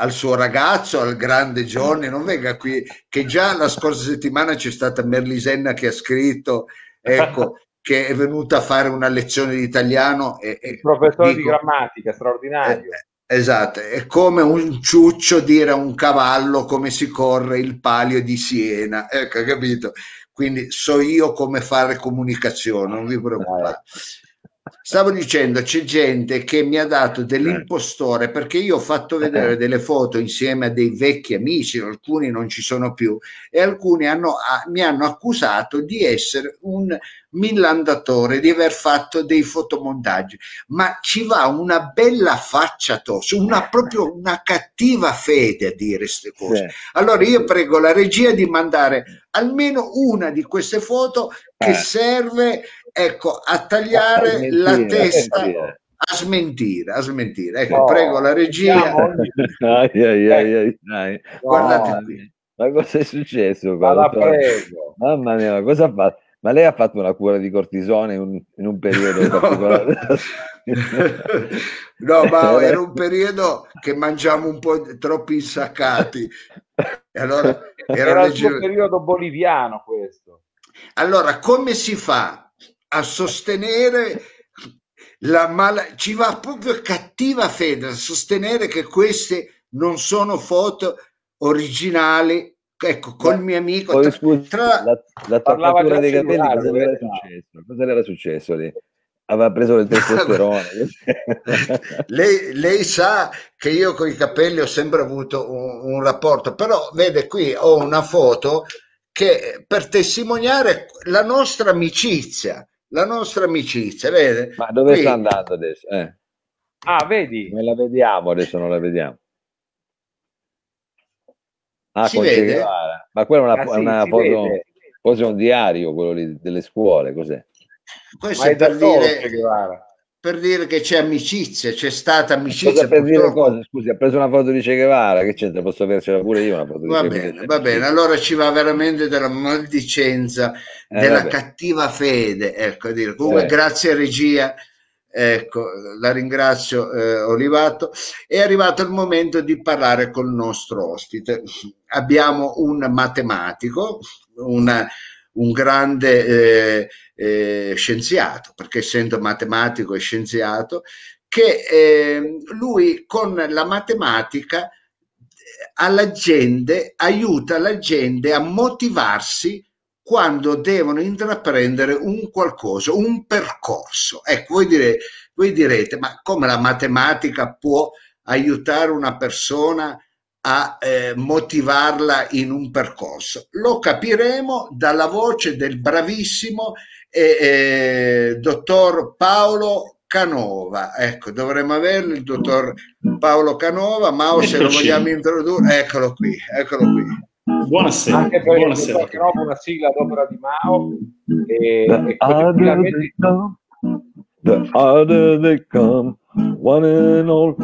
al suo ragazzo, al grande Johnny, non venga qui, che già la scorsa settimana c'è stata Merlisenna che ha scritto, ecco, che è venuta a fare una lezione di italiano. E, Il professore dico, di grammatica, straordinario. Eh, esatto, è come un ciuccio dire a un cavallo come si corre il palio di Siena, ecco, capito? Quindi so io come fare comunicazione, non vi preoccupate. Stavo dicendo, c'è gente che mi ha dato dell'impostore perché io ho fatto vedere delle foto insieme a dei vecchi amici, alcuni non ci sono più, e alcuni hanno, mi hanno accusato di essere un millandatore, di aver fatto dei fotomontaggi, ma ci va una bella faccia tosse, una proprio una cattiva fede a dire queste cose. Sì. Allora io prego la regia di mandare almeno una di queste foto che eh. serve ecco, a tagliare a la testa. A smentire, a smentire. Ecco, no, prego la regia. ai, ai, ai, ai. Guardate no, qui. Ma cosa è successo? Mamma mia, ma cosa ha fatto? Ma lei ha fatto una cura di cortisone in un, in un periodo no. particolare? no, ma era un periodo che mangiamo un po' troppo insaccati. E allora era, era legge... il periodo boliviano questo. Allora, come si fa a sostenere la mala... ci va proprio cattiva fede a sostenere che queste non sono foto originali ecco col mio amico Poi, scusi, tra... la, la toccatura dei capelli cosa era successo? cosa era successo lì? aveva preso il testosterone. lei, lei, sa che io con i capelli ho sempre avuto un, un, rapporto, però vede qui ho una foto che per testimoniare la nostra amicizia, la nostra amicizia, vede? Ma dove qui... sta andando adesso? Eh. Ah, vedi? Non la vediamo, adesso non la vediamo. Ah, si vede? Ma quello è una, ah, sì, una foto, forse un diario, quello lì delle scuole, cos'è? Questo Ma è per dire, per dire, che c'è amicizia, c'è stata amicizia. Cosa per dire cosa? Scusi, ha preso una foto di Che Guevara, che c'entra? Posso avercela pure io una foto va di bene, Va bene, allora ci va veramente della maldicenza, eh, della vabbè. cattiva fede. Ecco, dire. Comunque, eh. grazie regia. Ecco, la ringrazio eh, Olivato. È arrivato il momento di parlare col nostro ospite. Abbiamo un matematico, una, un grande eh, eh, scienziato, perché essendo matematico e scienziato, che eh, lui con la matematica eh, alla gente aiuta la gente a motivarsi quando devono intraprendere un qualcosa, un percorso. Ecco, voi, dire, voi direte, ma come la matematica può aiutare una persona a eh, motivarla in un percorso? Lo capiremo dalla voce del bravissimo e eh, dottor Paolo Canova. Ecco, dovremmo averlo il dottor Paolo Canova, Mao se lo vogliamo introdurre, eccolo qui, eccolo qui. Buonasera. Anche per Buonasera. il Canova una sigla d'opera di Mao e, e finalmente... The harder they come, one and all.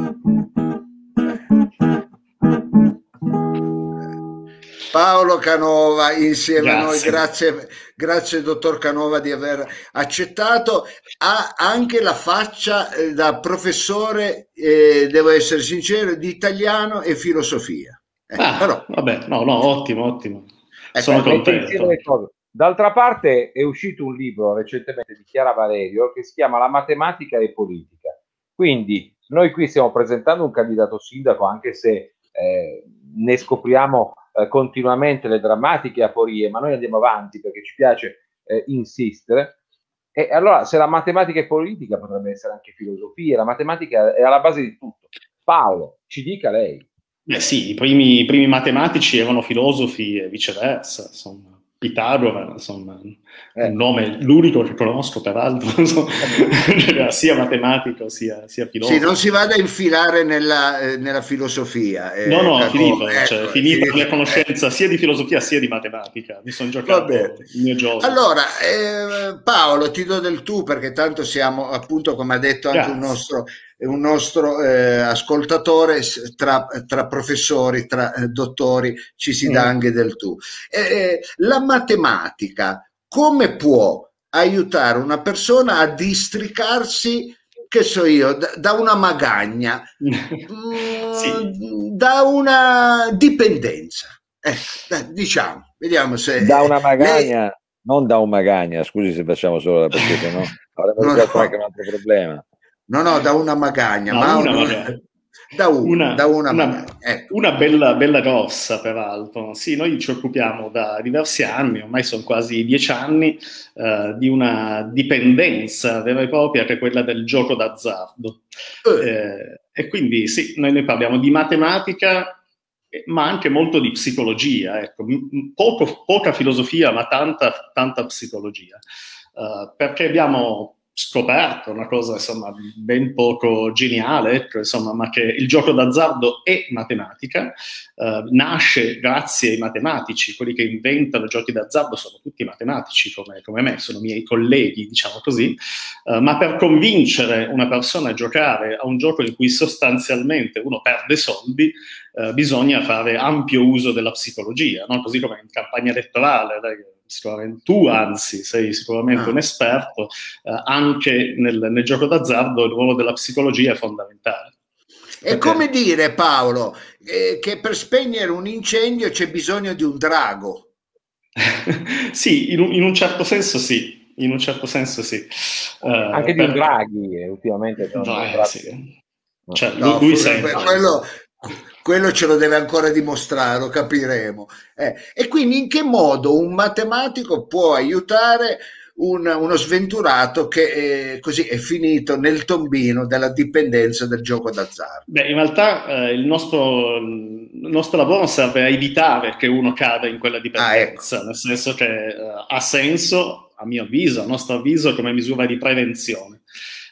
Paolo Canova insieme grazie. a noi, grazie, grazie dottor Canova di aver accettato. Ha anche la faccia eh, da professore, eh, devo essere sincero, di italiano e filosofia. Eh, ah, però... Vabbè, no, no, ottimo, ottimo. Ecco, Sono contento. D'altra parte è uscito un libro recentemente di Chiara Valerio che si chiama La matematica e politica. Quindi noi qui stiamo presentando un candidato sindaco, anche se eh, ne scopriamo eh, continuamente le drammatiche aporie, ma noi andiamo avanti perché ci piace eh, insistere. E allora, se la matematica è politica, potrebbe essere anche filosofia, la matematica è alla base di tutto. Paolo, ci dica lei. Beh sì, i primi, i primi matematici erano filosofi e viceversa, insomma. Pitagora, insomma, eh. un nome l'unico che conosco peraltro, sia matematico sia, sia filosofo. Sì, non si vada a infilare nella, eh, nella filosofia. Eh, no, no, è finito, ecco, cioè, finita la mia conoscenza sia di filosofia sia di matematica, mi sono giocato il mio gioco. Allora, eh, Paolo, ti do del tu perché tanto siamo appunto, come ha detto anche Grazie. un nostro un nostro eh, ascoltatore tra, tra, professori, tra eh, dottori ci si dà mm. anche del tu. Eh, la matematica come può aiutare una persona a districarsi, che so io, da, una magagna, sì. Mm, da una dipendenza? Eh, diciamo, vediamo se... Da una magagna... Lei... Non da un magagna, scusi se facciamo solo la perché sennò avremmo no, no. anche un altro problema. No, no, da una magagna, no, ma una magagna. Da, un, una, da una, una, ecco. una bella, bella grossa, peraltro. Sì, noi ci occupiamo da diversi anni, ormai sono quasi dieci anni, eh, di una dipendenza vera e propria che è quella del gioco d'azzardo. Eh. Eh, e quindi sì, noi, noi parliamo di matematica, ma anche molto di psicologia, ecco. Poco, poca filosofia, ma tanta, tanta psicologia. Uh, perché abbiamo scoperto, una cosa insomma ben poco geniale, ecco, insomma, ma che il gioco d'azzardo è matematica, eh, nasce grazie ai matematici, quelli che inventano giochi d'azzardo sono tutti matematici come, come me, sono miei colleghi, diciamo così, eh, ma per convincere una persona a giocare a un gioco in cui sostanzialmente uno perde soldi, eh, bisogna fare ampio uso della psicologia, no? così come in campagna elettorale. Dai, sicuramente tu anzi sei sicuramente ah. un esperto, eh, anche nel, nel, gioco d'azzardo il ruolo della psicologia è fondamentale. È come dire Paolo eh, che per spegnere un incendio c'è bisogno di un drago. sì, in un, in un, certo senso sì. in un certo senso sì. Uh, Anche per... di Draghi, ultimamente. Draghi, sì. Cioè, no, lui, lui sempre. Quello, quello ce lo deve ancora dimostrare, lo capiremo. Eh, e quindi in che modo un matematico può aiutare un, uno sventurato che è, così è finito nel tombino della dipendenza del gioco d'azzardo? Beh, in realtà eh, il, nostro, il, nostro, lavoro serve a evitare che uno cada in quella dipendenza, ah, ecco. nel senso che eh, ha senso, a mio avviso, a nostro avviso, come misura di prevenzione.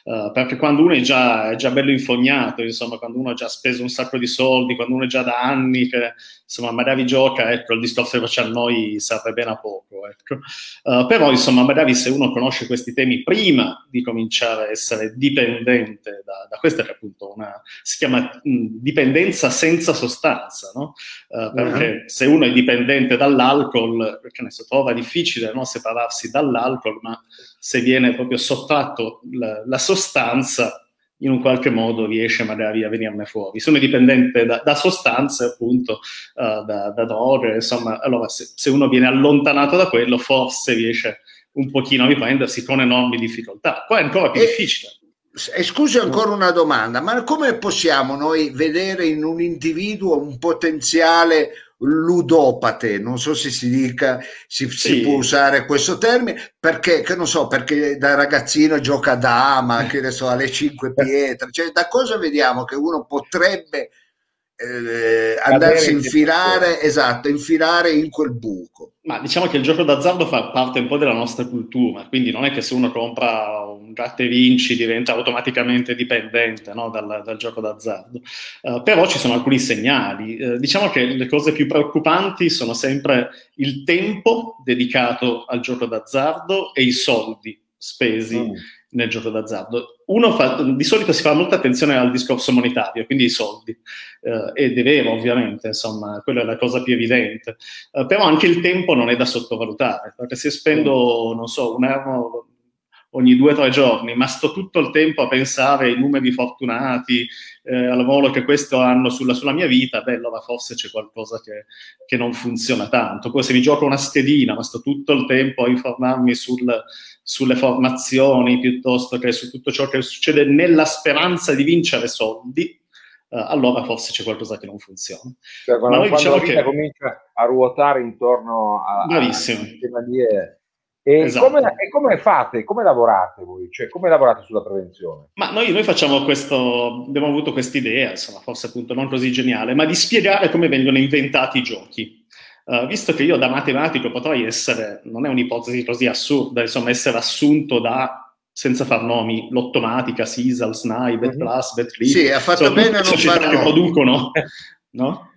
Uh, perché quando uno è già, è già, bello infognato, insomma, quando uno ha già speso un sacco di soldi, quando uno è già da anni che insomma, magari gioca, ecco, il discorso che facciamo noi serve bene a poco. Ecco. Uh, però, insomma, magari se uno conosce questi temi prima di cominciare a essere dipendente da, da questa, che appunto una, si chiama mh, dipendenza senza sostanza, no? Uh, perché uh-huh. se uno è dipendente dall'alcol, perché ne si trova difficile no? separarsi dall'alcol, ma se viene proprio sottratto la, la sostanza, in un qualche modo riesce magari a venirne fuori. Sono dipendente da, da sostanze, appunto, uh, da, da, droghe, insomma, allora se, se, uno viene allontanato da quello, forse riesce un pochino a riprendersi con enormi difficoltà. Qua è ancora più e, difficile. E scusi ancora una domanda, ma come possiamo noi vedere in un individuo un potenziale ludopate, non so se si dica, si, sì. si, può usare questo termine, perché, che non so, perché da ragazzino gioca a dama, che ne so, alle cinque pietre, cioè da cosa vediamo che uno potrebbe eh, andarsi a infilare, esatto, infilare in quel buco. Ma diciamo che il gioco d'azzardo fa parte un po' della nostra cultura, quindi non è che se uno compra un gratte vinci diventa automaticamente dipendente no, dal, dal, gioco d'azzardo. Uh, però ci sono alcuni segnali. Uh, diciamo che le cose più preoccupanti sono sempre il tempo dedicato al gioco d'azzardo e i soldi spesi mm nel gioco d'azzardo. Uno fa, di solito si fa molta attenzione al discorso monetario, quindi i soldi, eh, ed è vero ovviamente, insomma, quella è la cosa più evidente, eh, però anche il tempo non è da sottovalutare, perché se spendo, non so, un euro ogni due o tre giorni, ma sto tutto il tempo a pensare ai numeri fortunati, eh, al ruolo che questo hanno sulla, sulla, mia vita, beh, allora forse c'è qualcosa che, che, non funziona tanto. Poi se mi gioco una schedina, ma sto tutto il tempo a informarmi sul, sulle formazioni piuttosto che su tutto ciò che succede nella speranza di vincere soldi, Uh, allora forse c'è qualcosa che non funziona. Cioè, quando, Ma noi diciamo che comincia a ruotare intorno a, Bravissimo. a e, esatto. come, e, come, fate? Come lavorate voi? Cioè, come lavorate sulla prevenzione? Ma noi, noi facciamo questo, abbiamo avuto questa idea, insomma, forse appunto non così geniale, ma di spiegare come vengono inventati i giochi. Uh, visto che io da matematico potrei essere, non è un'ipotesi così assurda, insomma, essere assunto da, senza far nomi, l'ottomatica, Sisal, SNAI, BetPlus. BetClick. Sì, ha fatto bene a non far nomi. che producono, no?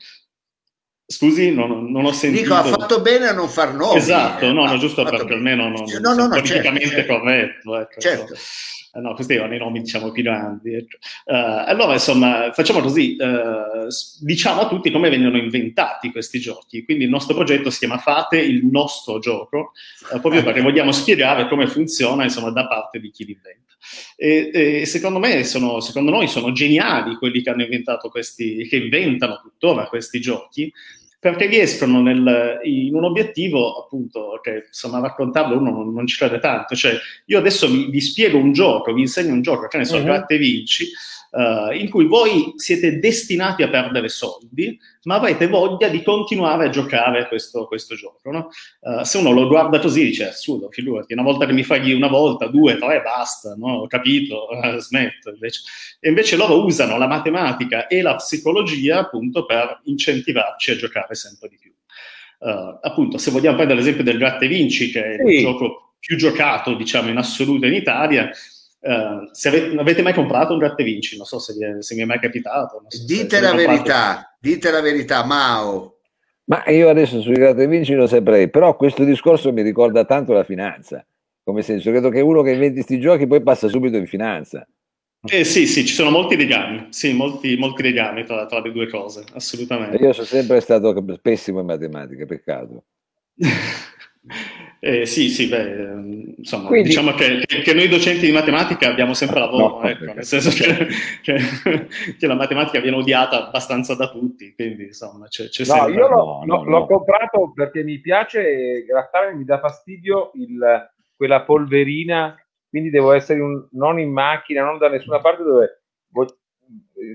Scusi, non, non, ho sentito. Dico, ha fatto bene a non far nomi. Esatto, no, no giusto perché almeno non, no, no, no, politicamente certo, corretto. Ecco, certo. Eh, no, questi erano i nomi, diciamo, più grandi. Ecco. Uh, allora, insomma, facciamo così, uh, diciamo a tutti come vengono inventati questi giochi. Quindi il nostro progetto si chiama Fate il nostro gioco, uh, proprio perché vogliamo spiegare come funziona, insomma, da parte di chi li inventa. E, e secondo me, sono, secondo noi, sono geniali quelli che hanno inventato questi, che inventano tuttora questi giochi, perché riescono nel, in un obiettivo, appunto, che insomma raccontarlo uno non, non ci crede tanto. Cioè, io adesso vi, vi, spiego un gioco, vi insegno un gioco, che ne so, uh-huh. gratte vinci, uh, in cui voi siete destinati a perdere soldi, ma avrete voglia di continuare a giocare questo, questo gioco. No? Uh, se uno lo guarda così dice, assurdo, figurati, una volta che mi fai una volta, due, tre, basta, no? ho capito, uh, smetto. Invece. E invece loro usano la matematica e la psicologia appunto per incentivarci a giocare sempre di più. Uh, appunto, se vogliamo prendere l'esempio del Gratte Vinci, che è sì. il gioco più giocato, diciamo, in assoluto in Italia, Uh, se avete, avete, mai comprato un gratte vinci, non so se, è, se mi è mai capitato. So dite la verità, dite la verità, Mao. Ma io adesso sui gratte vinci lo saprei, però questo discorso mi ricorda tanto la finanza, come senso, credo che uno che inventi questi giochi poi passa subito in finanza. Eh sì, sì, ci sono molti legami, sì, molti, molti legami tra, tra le due cose, assolutamente. Io sono sempre stato pessimo in matematica, peccato. Eh, sì, sì, beh, insomma, Quindi, diciamo che, che, noi docenti di matematica abbiamo sempre lavoro, no, ecco, nel senso che, che, che, la matematica viene odiata abbastanza da tutti, quindi insomma c'è, c'è no, sempre... Io l'ho, no, l'ho comprato perché mi piace grattare, mi dà fastidio il, quella polverina, quindi devo essere un, non in macchina, non da nessuna parte dove...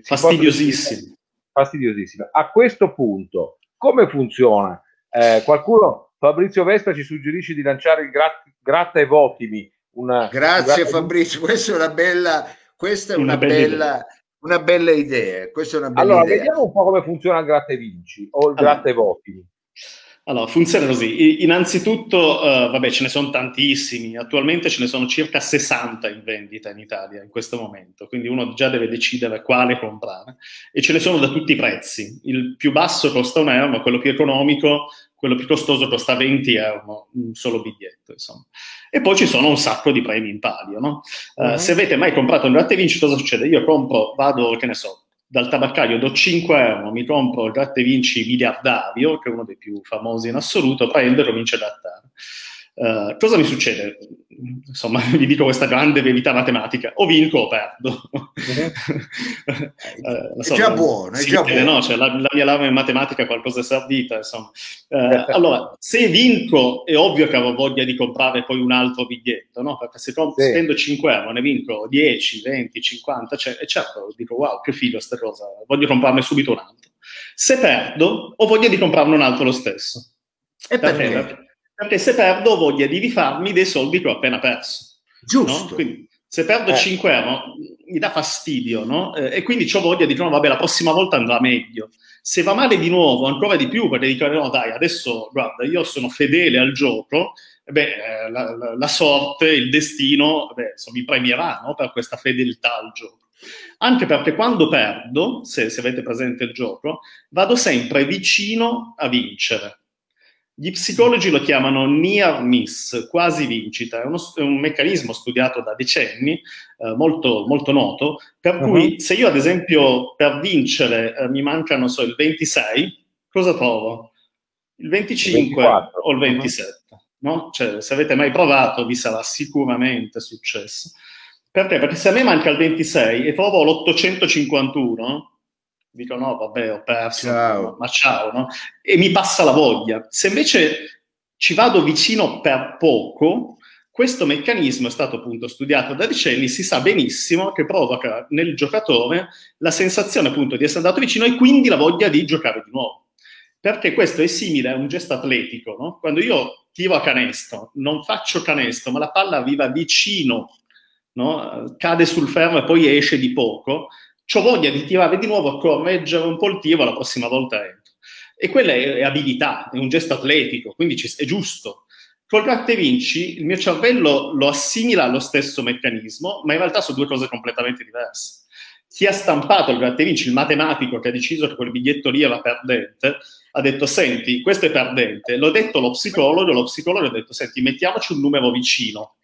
Fastidiosissimo. Fastidiosissimo. A questo punto, come funziona? Eh, qualcuno, Fabrizio Vespa, ci suggerisce di lanciare il grat- gratta e votimi. Una, Grazie una Fabrizio, questa è una bella, questa è una, una bella, bella una bella idea. Questa è una bella allora, idea. vediamo un po' come funziona il gratta e vinci o il allora, gratta e votimi. Allora, funziona così. Innanzitutto, uh, vabbè, ce ne sono tantissimi. Attualmente ce ne sono circa 60 in vendita in Italia in questo momento, quindi uno già deve decidere quale comprare. E ce ne sono da tutti i prezzi. Il più basso costa un euro, quello più economico, quello più costoso costa 20 euro, un solo biglietto, insomma. E poi ci sono un sacco di premi in palio, no? Uh, uh-huh. Se avete mai comprato un gratta e vinci, cosa succede? Io compro, vado, che ne so, dal tabaccaio do 5 euro, mi compro il gratta e vinci miliardario, che è uno dei più famosi in assoluto, prendo e comincio a grattare. Uh, cosa mi succede? Insomma, vi dico questa grande verità matematica: o vinco o perdo. uh, so, è già buono, è già buono. No? Cioè, la, la, mia laurea in matematica qualcosa è servita. Insomma. Uh, allora, se vinco, è ovvio che avrò voglia di comprare poi un altro biglietto, no? perché se comp- sì. spendo 5 euro, ne vinco 10, 20, 50, cioè, e certo dico wow, che figo sta cosa, voglio comprarne subito un altro. Se perdo, ho voglia di comprarne un altro lo stesso. E perché? perché? Perché se perdo ho voglia di rifarmi dei soldi che ho appena perso. Giusto. No? Quindi, se perdo eh. 5 euro mi dà fastidio, no? Eh, e quindi ho voglia di dire, no, vabbè, la prossima volta andrà meglio. Se va male di nuovo, ancora di più, perché dico, no, dai, adesso, guarda, io sono fedele al gioco, beh, eh, la, la, la, sorte, il destino, beh, insomma, mi premierà, no? Per questa fedeltà al gioco. Anche perché quando perdo, se, se avete presente il gioco, vado sempre vicino a vincere. Gli psicologi lo chiamano near miss, quasi vincita, è, uno, è un meccanismo studiato da decenni, eh, molto, molto, noto, per uh-huh. cui se io ad esempio per vincere eh, mi mancano so, il 26, cosa provo? Il 25 24. o il 27? Uh-huh. No? Cioè, se avete mai provato vi sarà sicuramente successo. Perché? Perché se a me manca il 26 e provo l'851, dico no, vabbè, ho perso, ciao. ma ciao, no? E mi passa la voglia. Se invece ci vado vicino per poco, questo meccanismo è stato appunto studiato da decenni, si sa benissimo che provoca nel giocatore la sensazione appunto di essere andato vicino e quindi la voglia di giocare di nuovo. Perché questo è simile a un gesto atletico, no? Quando io tiro a canestro, non faccio canestro, ma la palla arriva vicino, no? cade sul fermo e poi esce di poco, ho voglia di tirare di nuovo, correggere un po' il tiro, la prossima volta entro. E quella è, è abilità, è un gesto atletico, quindi ci, è giusto. Col gratte vinci il mio cervello lo assimila allo stesso meccanismo, ma in realtà sono due cose completamente diverse. Chi ha stampato il gratte vinci, il matematico che ha deciso che quel biglietto lì era perdente, ha detto senti, questo è perdente. L'ho detto lo psicologo, lo psicologo ha detto senti, mettiamoci un numero vicino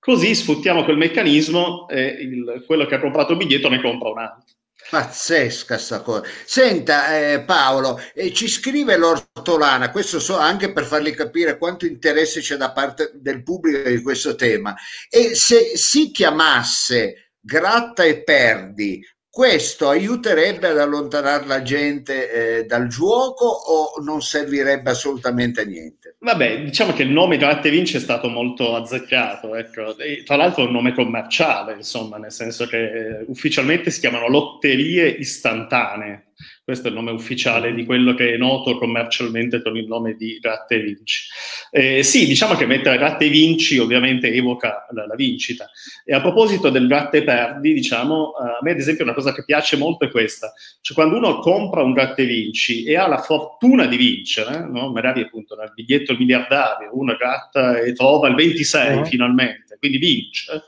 Così sfruttiamo quel meccanismo e il, quello che ha comprato il biglietto ne compra un altro. Pazzesca sta cosa. Senta eh, Paolo, eh, ci scrive l'ortolana, questo so anche per fargli capire quanto interesse c'è da parte del pubblico di questo tema. E se si chiamasse gratta e perdi questo aiuterebbe ad allontanare la gente eh, dal gioco o non servirebbe assolutamente a niente? Vabbè, diciamo che il nome Gratte Vinci è stato molto azzeccato, ecco. Tra l'altro è un nome commerciale, insomma, nel senso che eh, ufficialmente si chiamano lotterie istantanee questo è il nome ufficiale di quello che è noto commercialmente con il nome di Gratte Vinci. Eh, sì, diciamo che mettere Gratte Vinci ovviamente evoca la, la vincita. E a proposito del Gratte Perdi, diciamo, a me ad esempio una cosa che piace molto è questa, cioè quando uno compra un Gratte Vinci e ha la fortuna di vincere, no? magari appunto nel biglietto miliardario, uno gratta e trova il 26 uh-huh. finalmente, quindi vince,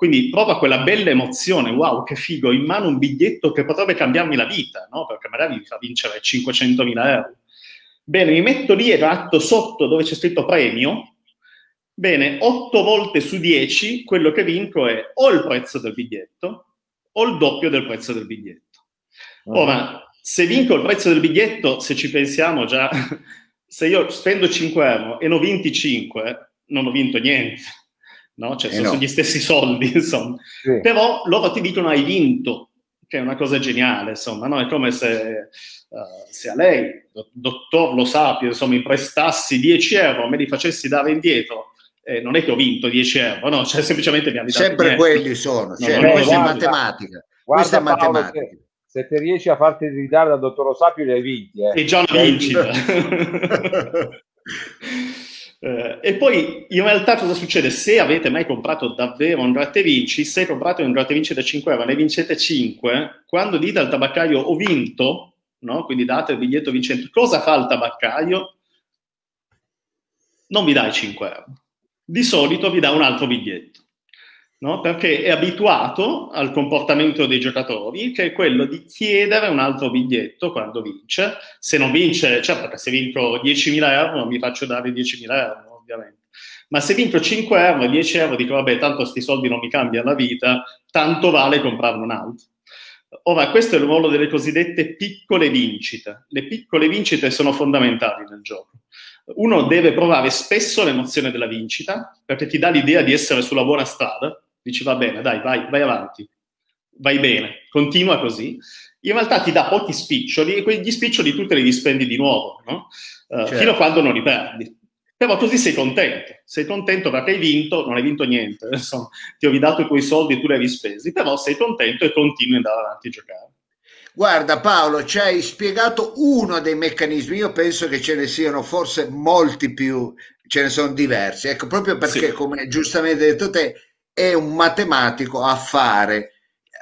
quindi prova quella bella emozione, wow, che figo, in mano un biglietto che potrebbe cambiarmi la vita, no? perché magari mi fa vincere 500.000 euro. Bene, mi metto lì e ratto sotto dove c'è scritto premio. Bene, 8 volte su 10 quello che vinco è o il prezzo del biglietto o il doppio del prezzo del biglietto. Uh-huh. Ora, se vinco il prezzo del biglietto, se ci pensiamo già, se io spendo 5 euro e ne ho vinti 5, non ho vinto niente no? Cioè, eh sono, no. gli stessi soldi, insomma. Sì. Però loro ti dicono hai vinto, che è una cosa geniale, insomma, no? È come se, uh, se a lei, dottor Lo Sapio, insomma, mi prestassi 10 euro, me li facessi dare indietro, eh, non è che ho vinto 10 euro, no, cioè semplicemente mi hanno dato Sempre quelli sono, cioè, no, questa guarda, è matematica. Guarda, Questa è Paolo, matematica. se, se ti riesci a farti ridare dal dottor Osapio li hai vinti. Eh. E già una vincita. Eh, e poi in realtà cosa succede? Se avete mai comprato davvero un gratte vinci, se comprate un gratte vinci da 5 euro, ne vincete 5, quando dite al tabaccaio ho vinto, no? quindi date il biglietto vincente, cosa fa il tabaccaio? Non vi dà i 5 euro. Di solito vi dà un altro biglietto. No? Perché è abituato al comportamento dei giocatori, che è quello di chiedere un altro biglietto quando vince. Se non vince, cioè perché se vinco 10.000 euro non mi faccio dare 10.000 euro, ovviamente. Ma se vinco 5 euro e 10 euro, dico vabbè, tanto questi soldi non mi cambiano la vita, tanto vale comprarne un altro. Ora, questo è il ruolo delle cosiddette piccole vincite. Le piccole vincite sono fondamentali nel gioco. Uno deve provare spesso l'emozione della vincita, perché ti dà l'idea di essere sulla buona strada, dici va bene, dai, vai, vai avanti, vai bene, continua così. In realtà ti dà pochi spiccioli e quegli spiccioli tu te li dispendi di nuovo, no? uh, certo. fino a quando non li perdi. Però così sei contento, sei contento perché hai vinto, non hai vinto niente, insomma, ti ho dato i tuoi soldi e tu li hai spesi, però sei contento e continui ad andare avanti a giocare. Guarda Paolo, ci hai spiegato uno dei meccanismi, io penso che ce ne siano forse molti più, ce ne sono diversi, ecco, proprio perché sì. come giustamente hai detto te, è un matematico a fare,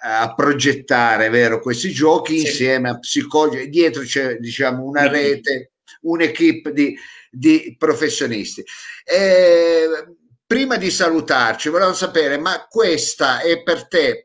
a progettare, vero, questi giochi sì. insieme a psicologi. Dietro c'è, diciamo, una rete, un'equipe di, di professionisti. Eh, prima di salutarci, volevo sapere, ma questa è per te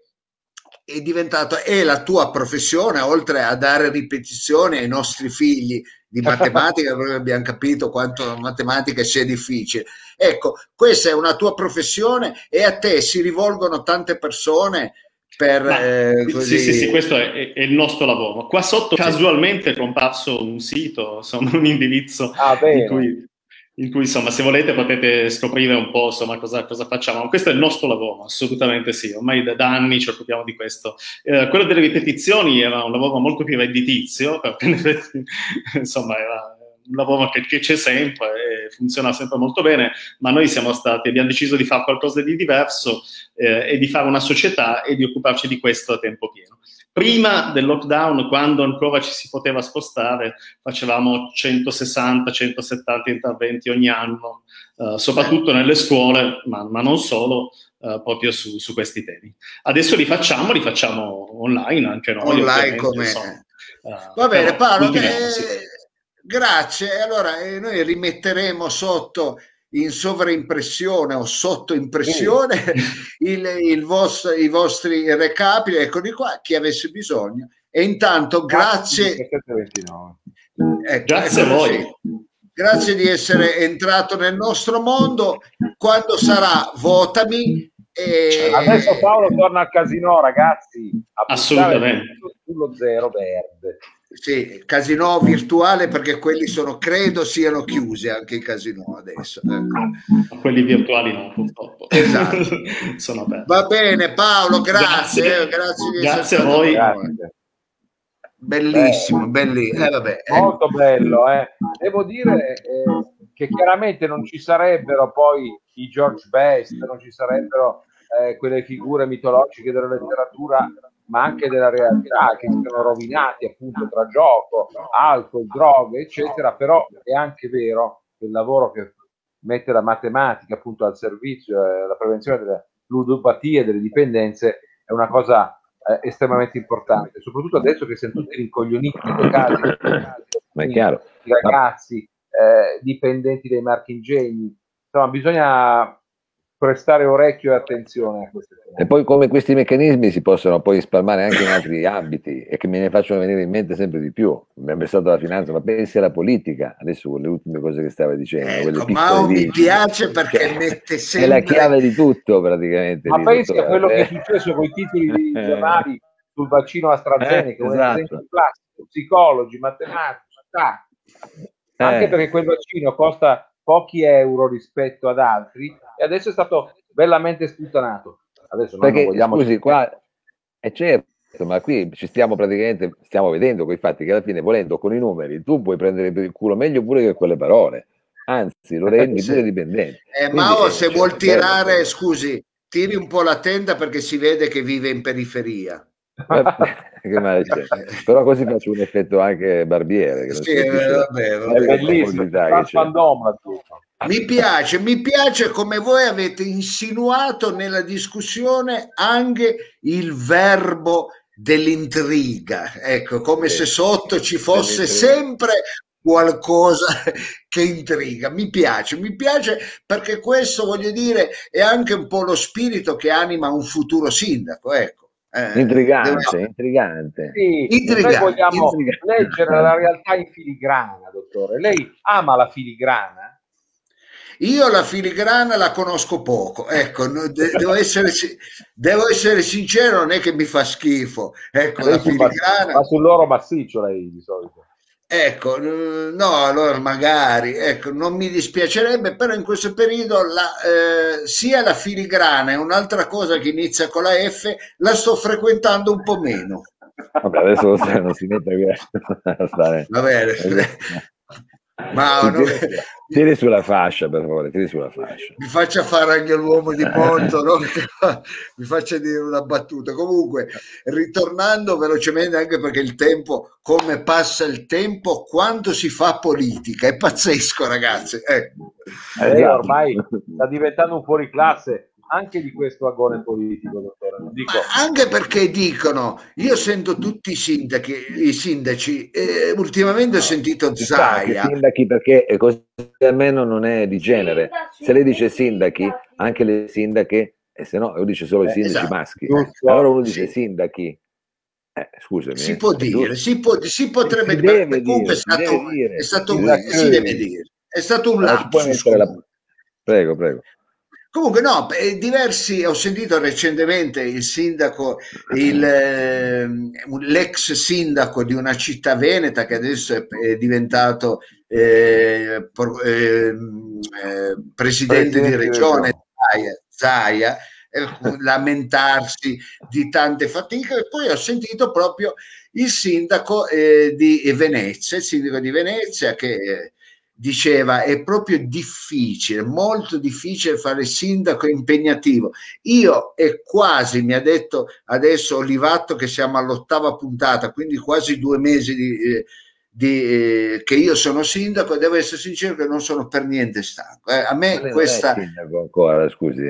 è diventato è la tua professione oltre a dare ripetizione ai nostri figli di matematica perché abbiamo capito quanto la matematica sia difficile. Ecco questa è una tua professione e a te si rivolgono tante persone per Ma, eh, così... sì, sì, sì, questo è, è, il nostro lavoro. Qua sotto casualmente è comparso un sito, insomma, un indirizzo ah, in cui in cui insomma se volete potete scoprire un po' insomma cosa, cosa facciamo. Questo è il nostro lavoro, assolutamente sì, ormai da, da anni ci occupiamo di questo. Eh, quello delle ripetizioni era un lavoro molto più redditizio, perché insomma era un lavoro che, che, c'è sempre e funziona sempre molto bene, ma noi siamo stati, abbiamo deciso di fare qualcosa di diverso eh, e di fare una società e di occuparci di questo a tempo pieno. Prima del lockdown, quando ancora ci si poteva spostare, facevamo 160-170 interventi ogni anno, eh, soprattutto nelle scuole, ma, ma non solo, eh, proprio su, su, questi temi. Adesso li facciamo, li facciamo online anche noi. Online come... Insomma, uh, Va bene, Paolo, eh, sì. grazie. Allora, eh, noi rimetteremo sotto in sovraimpressione o sottoimpressione il, il vostro, i vostri recapiti, eccoli qua, chi avesse bisogno. E intanto grazie. Ecco, grazie a voi. Grazie di essere entrato nel nostro mondo. Quando sarà, votami. E... Adesso Paolo torna al casino, ragazzi. Assolutamente. Sullo zero verde. Sì, casino virtuale perché quelli sono, credo siano chiusi anche i casino adesso. Ecco. Quelli virtuali no, purtroppo. Esatto. sono Va bene Paolo, grazie. Grazie, eh, grazie, grazie a voi. Grazie. Bellissimo, bellissimo. Eh, vabbè, Molto bello. Eh. Devo dire eh, che chiaramente non ci sarebbero poi i George Best, non ci sarebbero eh, quelle figure mitologiche della letteratura ma anche della realtà che si sono rovinati appunto tra gioco, alcol, droghe, eccetera, però è anche vero che il lavoro che mette la matematica appunto al servizio e la prevenzione delle ludopatie e delle dipendenze è una cosa eh, estremamente importante, soprattutto adesso che siamo tutti rincoglioniti case, ma è chiaro. i ragazzi eh, dipendenti dai marchingegni, insomma bisogna prestare orecchio e attenzione a queste cose. E poi come questi meccanismi si possono poi spalmare anche in altri ambiti e che me ne facciano venire in mente sempre di più. Abbiamo pensato alla finanza, ma pensi alla politica, adesso con le ultime cose che stava dicendo. Ecco, ma mi piace perché cioè, mette sempre... È la chiave di tutto praticamente. Ma pensi a quello che è successo con i titoli di giornali sul vaccino AstraZeneca, eh, un esatto. esempio classico, psicologi, matematici, eh. anche perché quel vaccino costa pochi euro rispetto ad altri e adesso è stato bellamente sputtanato. Adesso Perché, non vogliamo... Scusi, qua è certo, ma qui ci stiamo praticamente, stiamo vedendo quei fatti che alla fine, volendo con i numeri, tu puoi prendere per il culo meglio pure che quelle parole. anzi lo rendi sì. pure dipendente. Eh, Mao, se vuol tirare, scusi, tiri un po' la tenda perché si vede che vive in periferia. Però così faccio un effetto anche barbiere. Che sì, eh, vabbè, vabbè. È bellissimo. Mi piace, mi piace come voi avete insinuato nella discussione anche il verbo dell'intriga, ecco, come sì. se sotto ci fosse sempre qualcosa che intriga. Mi piace, mi piace perché questo, voglio dire, è anche un po' lo spirito che anima un futuro sindaco, ecco. Eh, intrigante, devo... intrigante. Sì, intrigante, noi vogliamo intrigante. leggere la realtà in filigrana, dottore. Lei ama la filigrana? Io la filigrana la conosco poco, ecco, devo essere, devo essere sincero, non è che mi fa schifo. Ecco, la filigrana... Ma sull'oro massiccio lei di solito. Ecco, no, allora magari, ecco, non mi dispiacerebbe, però in questo periodo la, eh, sia la filigrana è un'altra cosa che inizia con la F, la sto frequentando un po' meno. Vabbè, adesso non si mette a stare. Va bene. Ma no, tiri sulla fascia, per favore, tiri sulla fascia. Mi faccia fare anche l'uomo di Ponto, no? mi faccia dire una battuta. Comunque, ritornando velocemente, anche perché il tempo, come passa il tempo, quando si fa politica, è pazzesco, ragazzi. Eh. Eh, ormai sta diventando un fuori classe anche di questo agone politico, dottore. Anche perché dicono, io sento tutti i sindaci, i sindaci eh, ultimamente ho sentito Zaia. Sindaci perché così almeno non è di genere. Se lei dice sindaci, anche le sindache, e se no, dice solo i eh, sindaci esatto. maschi. Allora uno dice sì. sindaci. Eh, scusami. Si può dire, si, può, si potrebbe si dire, comunque è stato, dire, è stato un, si deve dire. È stato un lapsus. La... Prego, prego. Comunque no, diversi, ho sentito recentemente il sindaco, il, eh, l'ex sindaco di una città veneta che adesso è, diventato eh, pro, eh, presidente, di regione, Zaia, lamentarsi di tante fatiche. E poi ho sentito proprio il sindaco eh, di Venezia, il sindaco di Venezia che diceva è proprio difficile, molto difficile fare sindaco, impegnativo. Io e quasi, mi ha detto adesso Olivatto che siamo all'ottava puntata, quindi quasi due mesi di, eh, di, eh, che io sono sindaco, devo essere sincero che non sono per niente stanco. Eh, a me questa... sindaco ancora, scusi.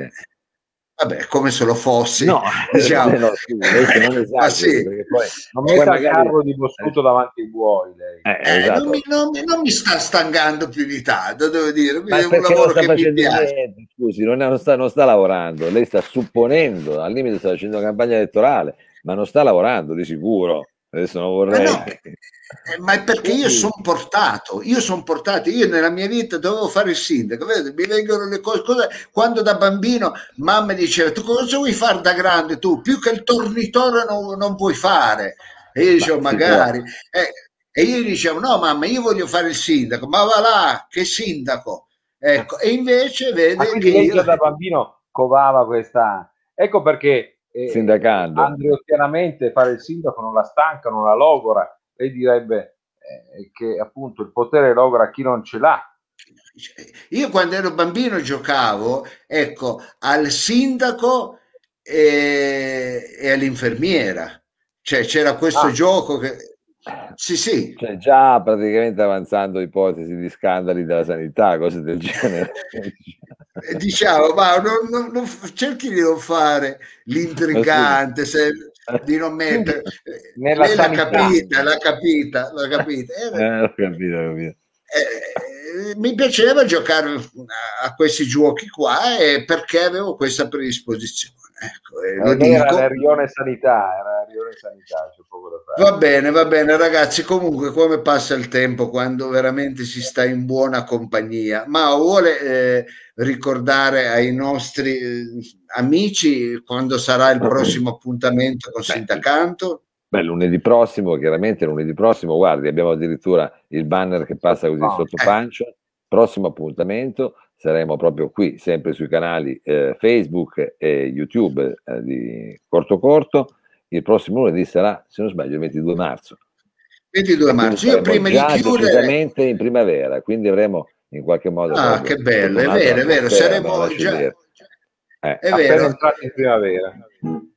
Vabbè, come se lo fossi. No, diciamo. no, sì, non esagero, ah, sì. poi, non metta magari... carro di bossuto davanti ai buoi. Eh, eh, esatto. non, mi, non, non, mi, sta stangando più di tanto, devo dire. Ma è un lavoro che mi piace. Niente, scusi, non, non, sta, non sta lavorando, lei sta supponendo, al limite sta facendo campagna elettorale, ma non sta lavorando di sicuro. Adesso non vorrei... No, eh, ma è perché io sono portato, io sono portato, io nella mia vita dovevo fare il sindaco, vedete, mi vengono le cose, cose, quando da bambino mamma diceva tu cosa vuoi fare da grande tu, più che il tornitore non, non puoi fare, e io dicevo ma magari, eh, e io dicevo no mamma io voglio fare il sindaco, ma va là, che sindaco, ecco, e invece vede che io... da bambino covava questa, ecco perché eh, Sindacando. andreottianamente fare il sindaco non la stanca, non la logora, lei direbbe eh, che appunto il potere logora chi non ce l'ha. Io quando ero bambino giocavo, ecco, al sindaco e, e all'infermiera. Cioè c'era questo ah. gioco che... Sì, sì. Cioè, già praticamente avanzando ipotesi di scandali della sanità, cose del genere. diciamo, ma non, non, non, cerchi di non fare l'intrigante, se, di non mettere nella lei l'ha capita, l'ha capita, l'ha capita. Eh, eh, ho capito, ho capito. Eh, mi piaceva giocare a questi giochi qua eh, perché avevo questa predisposizione. Ecco, eh, lo era dico. Rione Sanità, era Rione Sanità, c'è poco da fare. Va bene, va bene, ragazzi. Comunque, come passa il tempo quando veramente si sta in buona compagnia? Ma vuole eh, ricordare ai nostri eh, amici quando sarà il prossimo appuntamento con Sindacanto? Beh, lunedì prossimo, chiaramente lunedì prossimo, guardi, abbiamo addirittura il banner che passa così oh, sotto eh. pancia. Prossimo appuntamento, saremo proprio qui, sempre sui canali eh, Facebook e YouTube eh, di Corto Corto. Il prossimo lunedì sarà, se non sbaglio, il 22 marzo. 22 marzo. Io prima di chiudere... in primavera, quindi avremo in qualche modo. Ah, che bello, è vero, è vero, saremo già... Eh, è vero. entrati in primavera.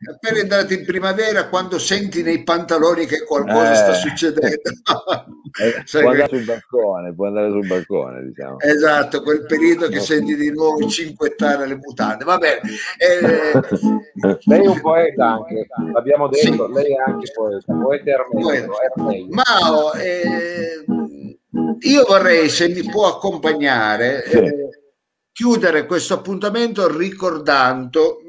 Appena entrati in primavera, quando senti nei pantaloni che qualcosa eh, sta succedendo, eh, può andare sul balcone, può andare sul balcone, diciamo. Esatto, quel periodo che no. senti di nuovo cinquettare le mutande. Va bene. Eh, lei è un poeta anche, l'abbiamo detto, sì. lei è anche poeta, poeta ermeio. Mao, eh, io vorrei, se mi può accompagnare, sì. Chiudere questo appuntamento ricordando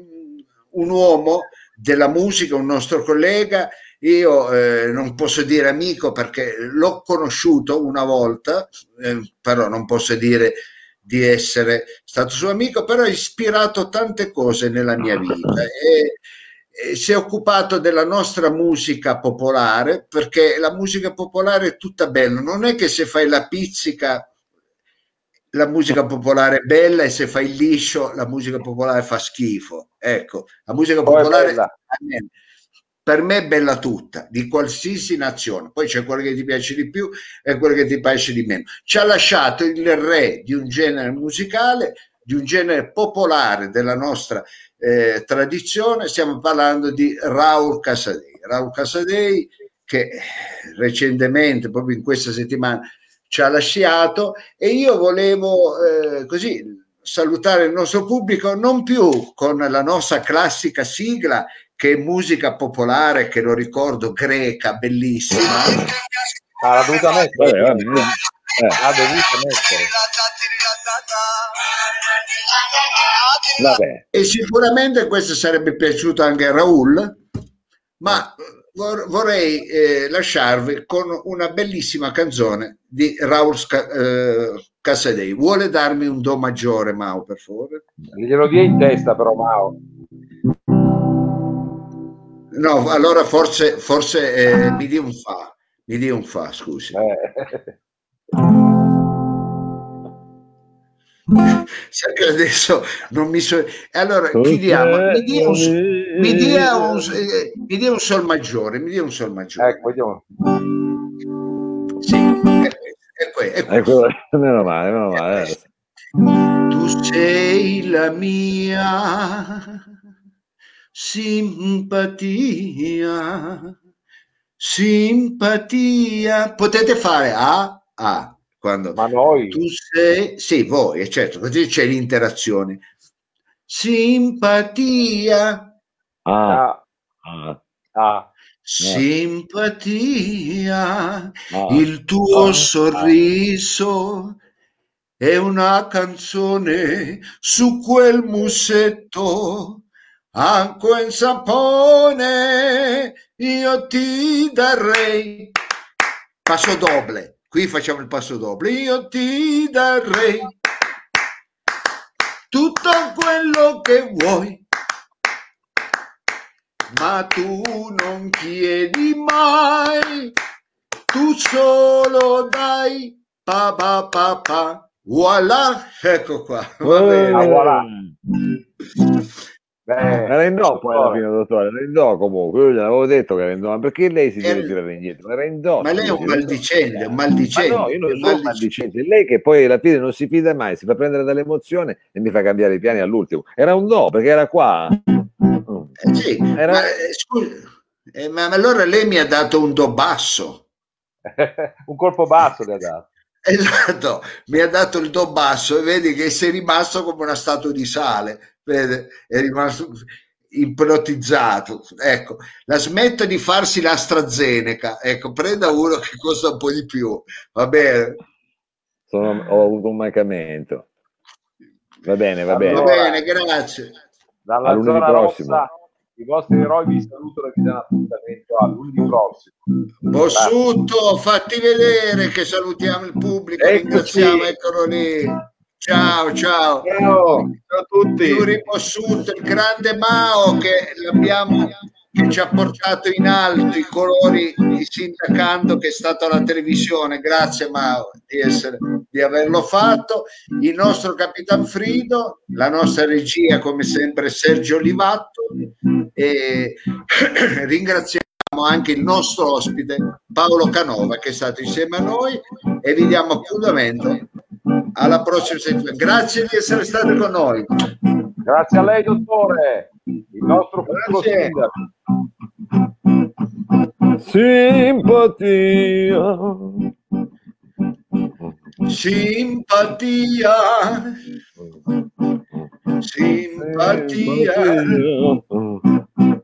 un uomo della musica, un nostro collega. Io eh, non posso dire amico perché l'ho conosciuto una volta, eh, però non posso dire di essere stato suo amico, però ha ispirato tante cose nella mia vita e, e si è occupato della nostra musica popolare perché la musica popolare è tutta bella, non è che se fai la pizzica la musica popolare è bella e se fai il liscio la musica popolare fa schifo. Ecco, la musica popolare per me è bella tutta, di qualsiasi nazione. Poi c'è quello che ti piace di più e quello che ti piace di meno. Ci ha lasciato il re di un genere musicale, di un genere popolare della nostra eh, tradizione. Stiamo parlando di Raul Casadei. Raul Casadei che recentemente, proprio in questa settimana, ci ha lasciato e io volevo eh, così salutare il nostro pubblico non più con la nostra classica sigla che è musica popolare, che lo ricordo, greca, bellissima. Ah, l'ha dovuta mettere. Eh. Eh. L'ha dovuta mettere. Vabbè. E sicuramente questo sarebbe piaciuto anche a Raul, ma vorrei eh, lasciarvi con una bellissima canzone di Raul eh, Casadei. Vuole darmi un do maggiore, Mao, per favore? Glielo dia in testa, però, Mao. No, allora forse, forse eh, mi dia un fa. Mi dia un fa, scusi. Sai che adesso non mi so... Allora, chiediamo, mi dia un, mi dia un, eh, mi dia un sol maggiore, mi dia un sol maggiore. Ecco, vediamo. Sì, è, è, è, ecco, meno male, meno male. Eh. Tu sei la mia simpatia, simpatia. Potete fare A, A. Quando Ma noi? Tu sei, sì, voi, certo, così c'è l'interazione. Simpatia. Ah. Ah. ah. Simpatia, ah. il tuo ah. sorriso è una canzone su quel musetto, acqua in sapone, io ti darei. Passo doble. Qui facciamo il passo dopo. Io ti darei tutto quello che vuoi, ma tu non chiedi mai, tu solo dai pa pa pa pa. Voilà, ecco qua. Va bene. Voilà. Beh, era in do poi alla fine, dottore, era in do comunque, io gliel'avevo detto che era in do, ma perché lei si deve tirare indietro? Era in do. Ma lei è un maldicente, un maldicente. Ma no, io non sono un maldicente, lei che poi alla fine non si fida mai, si fa prendere dall'emozione e mi fa cambiare i piani all'ultimo. Era un do, perché era qua. Eh, sì, era... Ma, eh, scusi, eh, ma allora lei mi ha dato un do basso. un colpo basso le ha dato. Esatto, mi ha dato il do basso e vedi che sei rimasto come una statua di sale è rimasto ipnotizzato. Ecco, la smetta di farsi l'AstraZeneca, ecco, prenda uno che costa un po' di più, va bene. Sono, ho avuto un mancamento. Va bene, va bene. Va bene, grazie. Dalla zona prossimo. rossa, i vostri eroi vi salutano e vi danno appuntamento a lunedì prossimo. Bossuto, fatti vedere che salutiamo il pubblico, Eccoci. ringraziamo, eccolo lì. Ciao, ciao. Ciao, ciao a tutti. Yuri Possuto, il grande Mao che l'abbiamo che ci ha portato in alto i colori di Sindacando che è stato alla televisione. Grazie Mao di, essere, di averlo fatto. Il nostro Capitan Frido, la nostra regia come sempre Sergio Olivatto e ringraziamo anche il nostro ospite Paolo Canova che è stato insieme a noi e vi diamo appuntamento alla prossima settimana. Grazie di essere stato con noi. Grazie a lei, dottore, il nostro sindaco. Simpatia. Simpatia. Simpatia. Simpatia.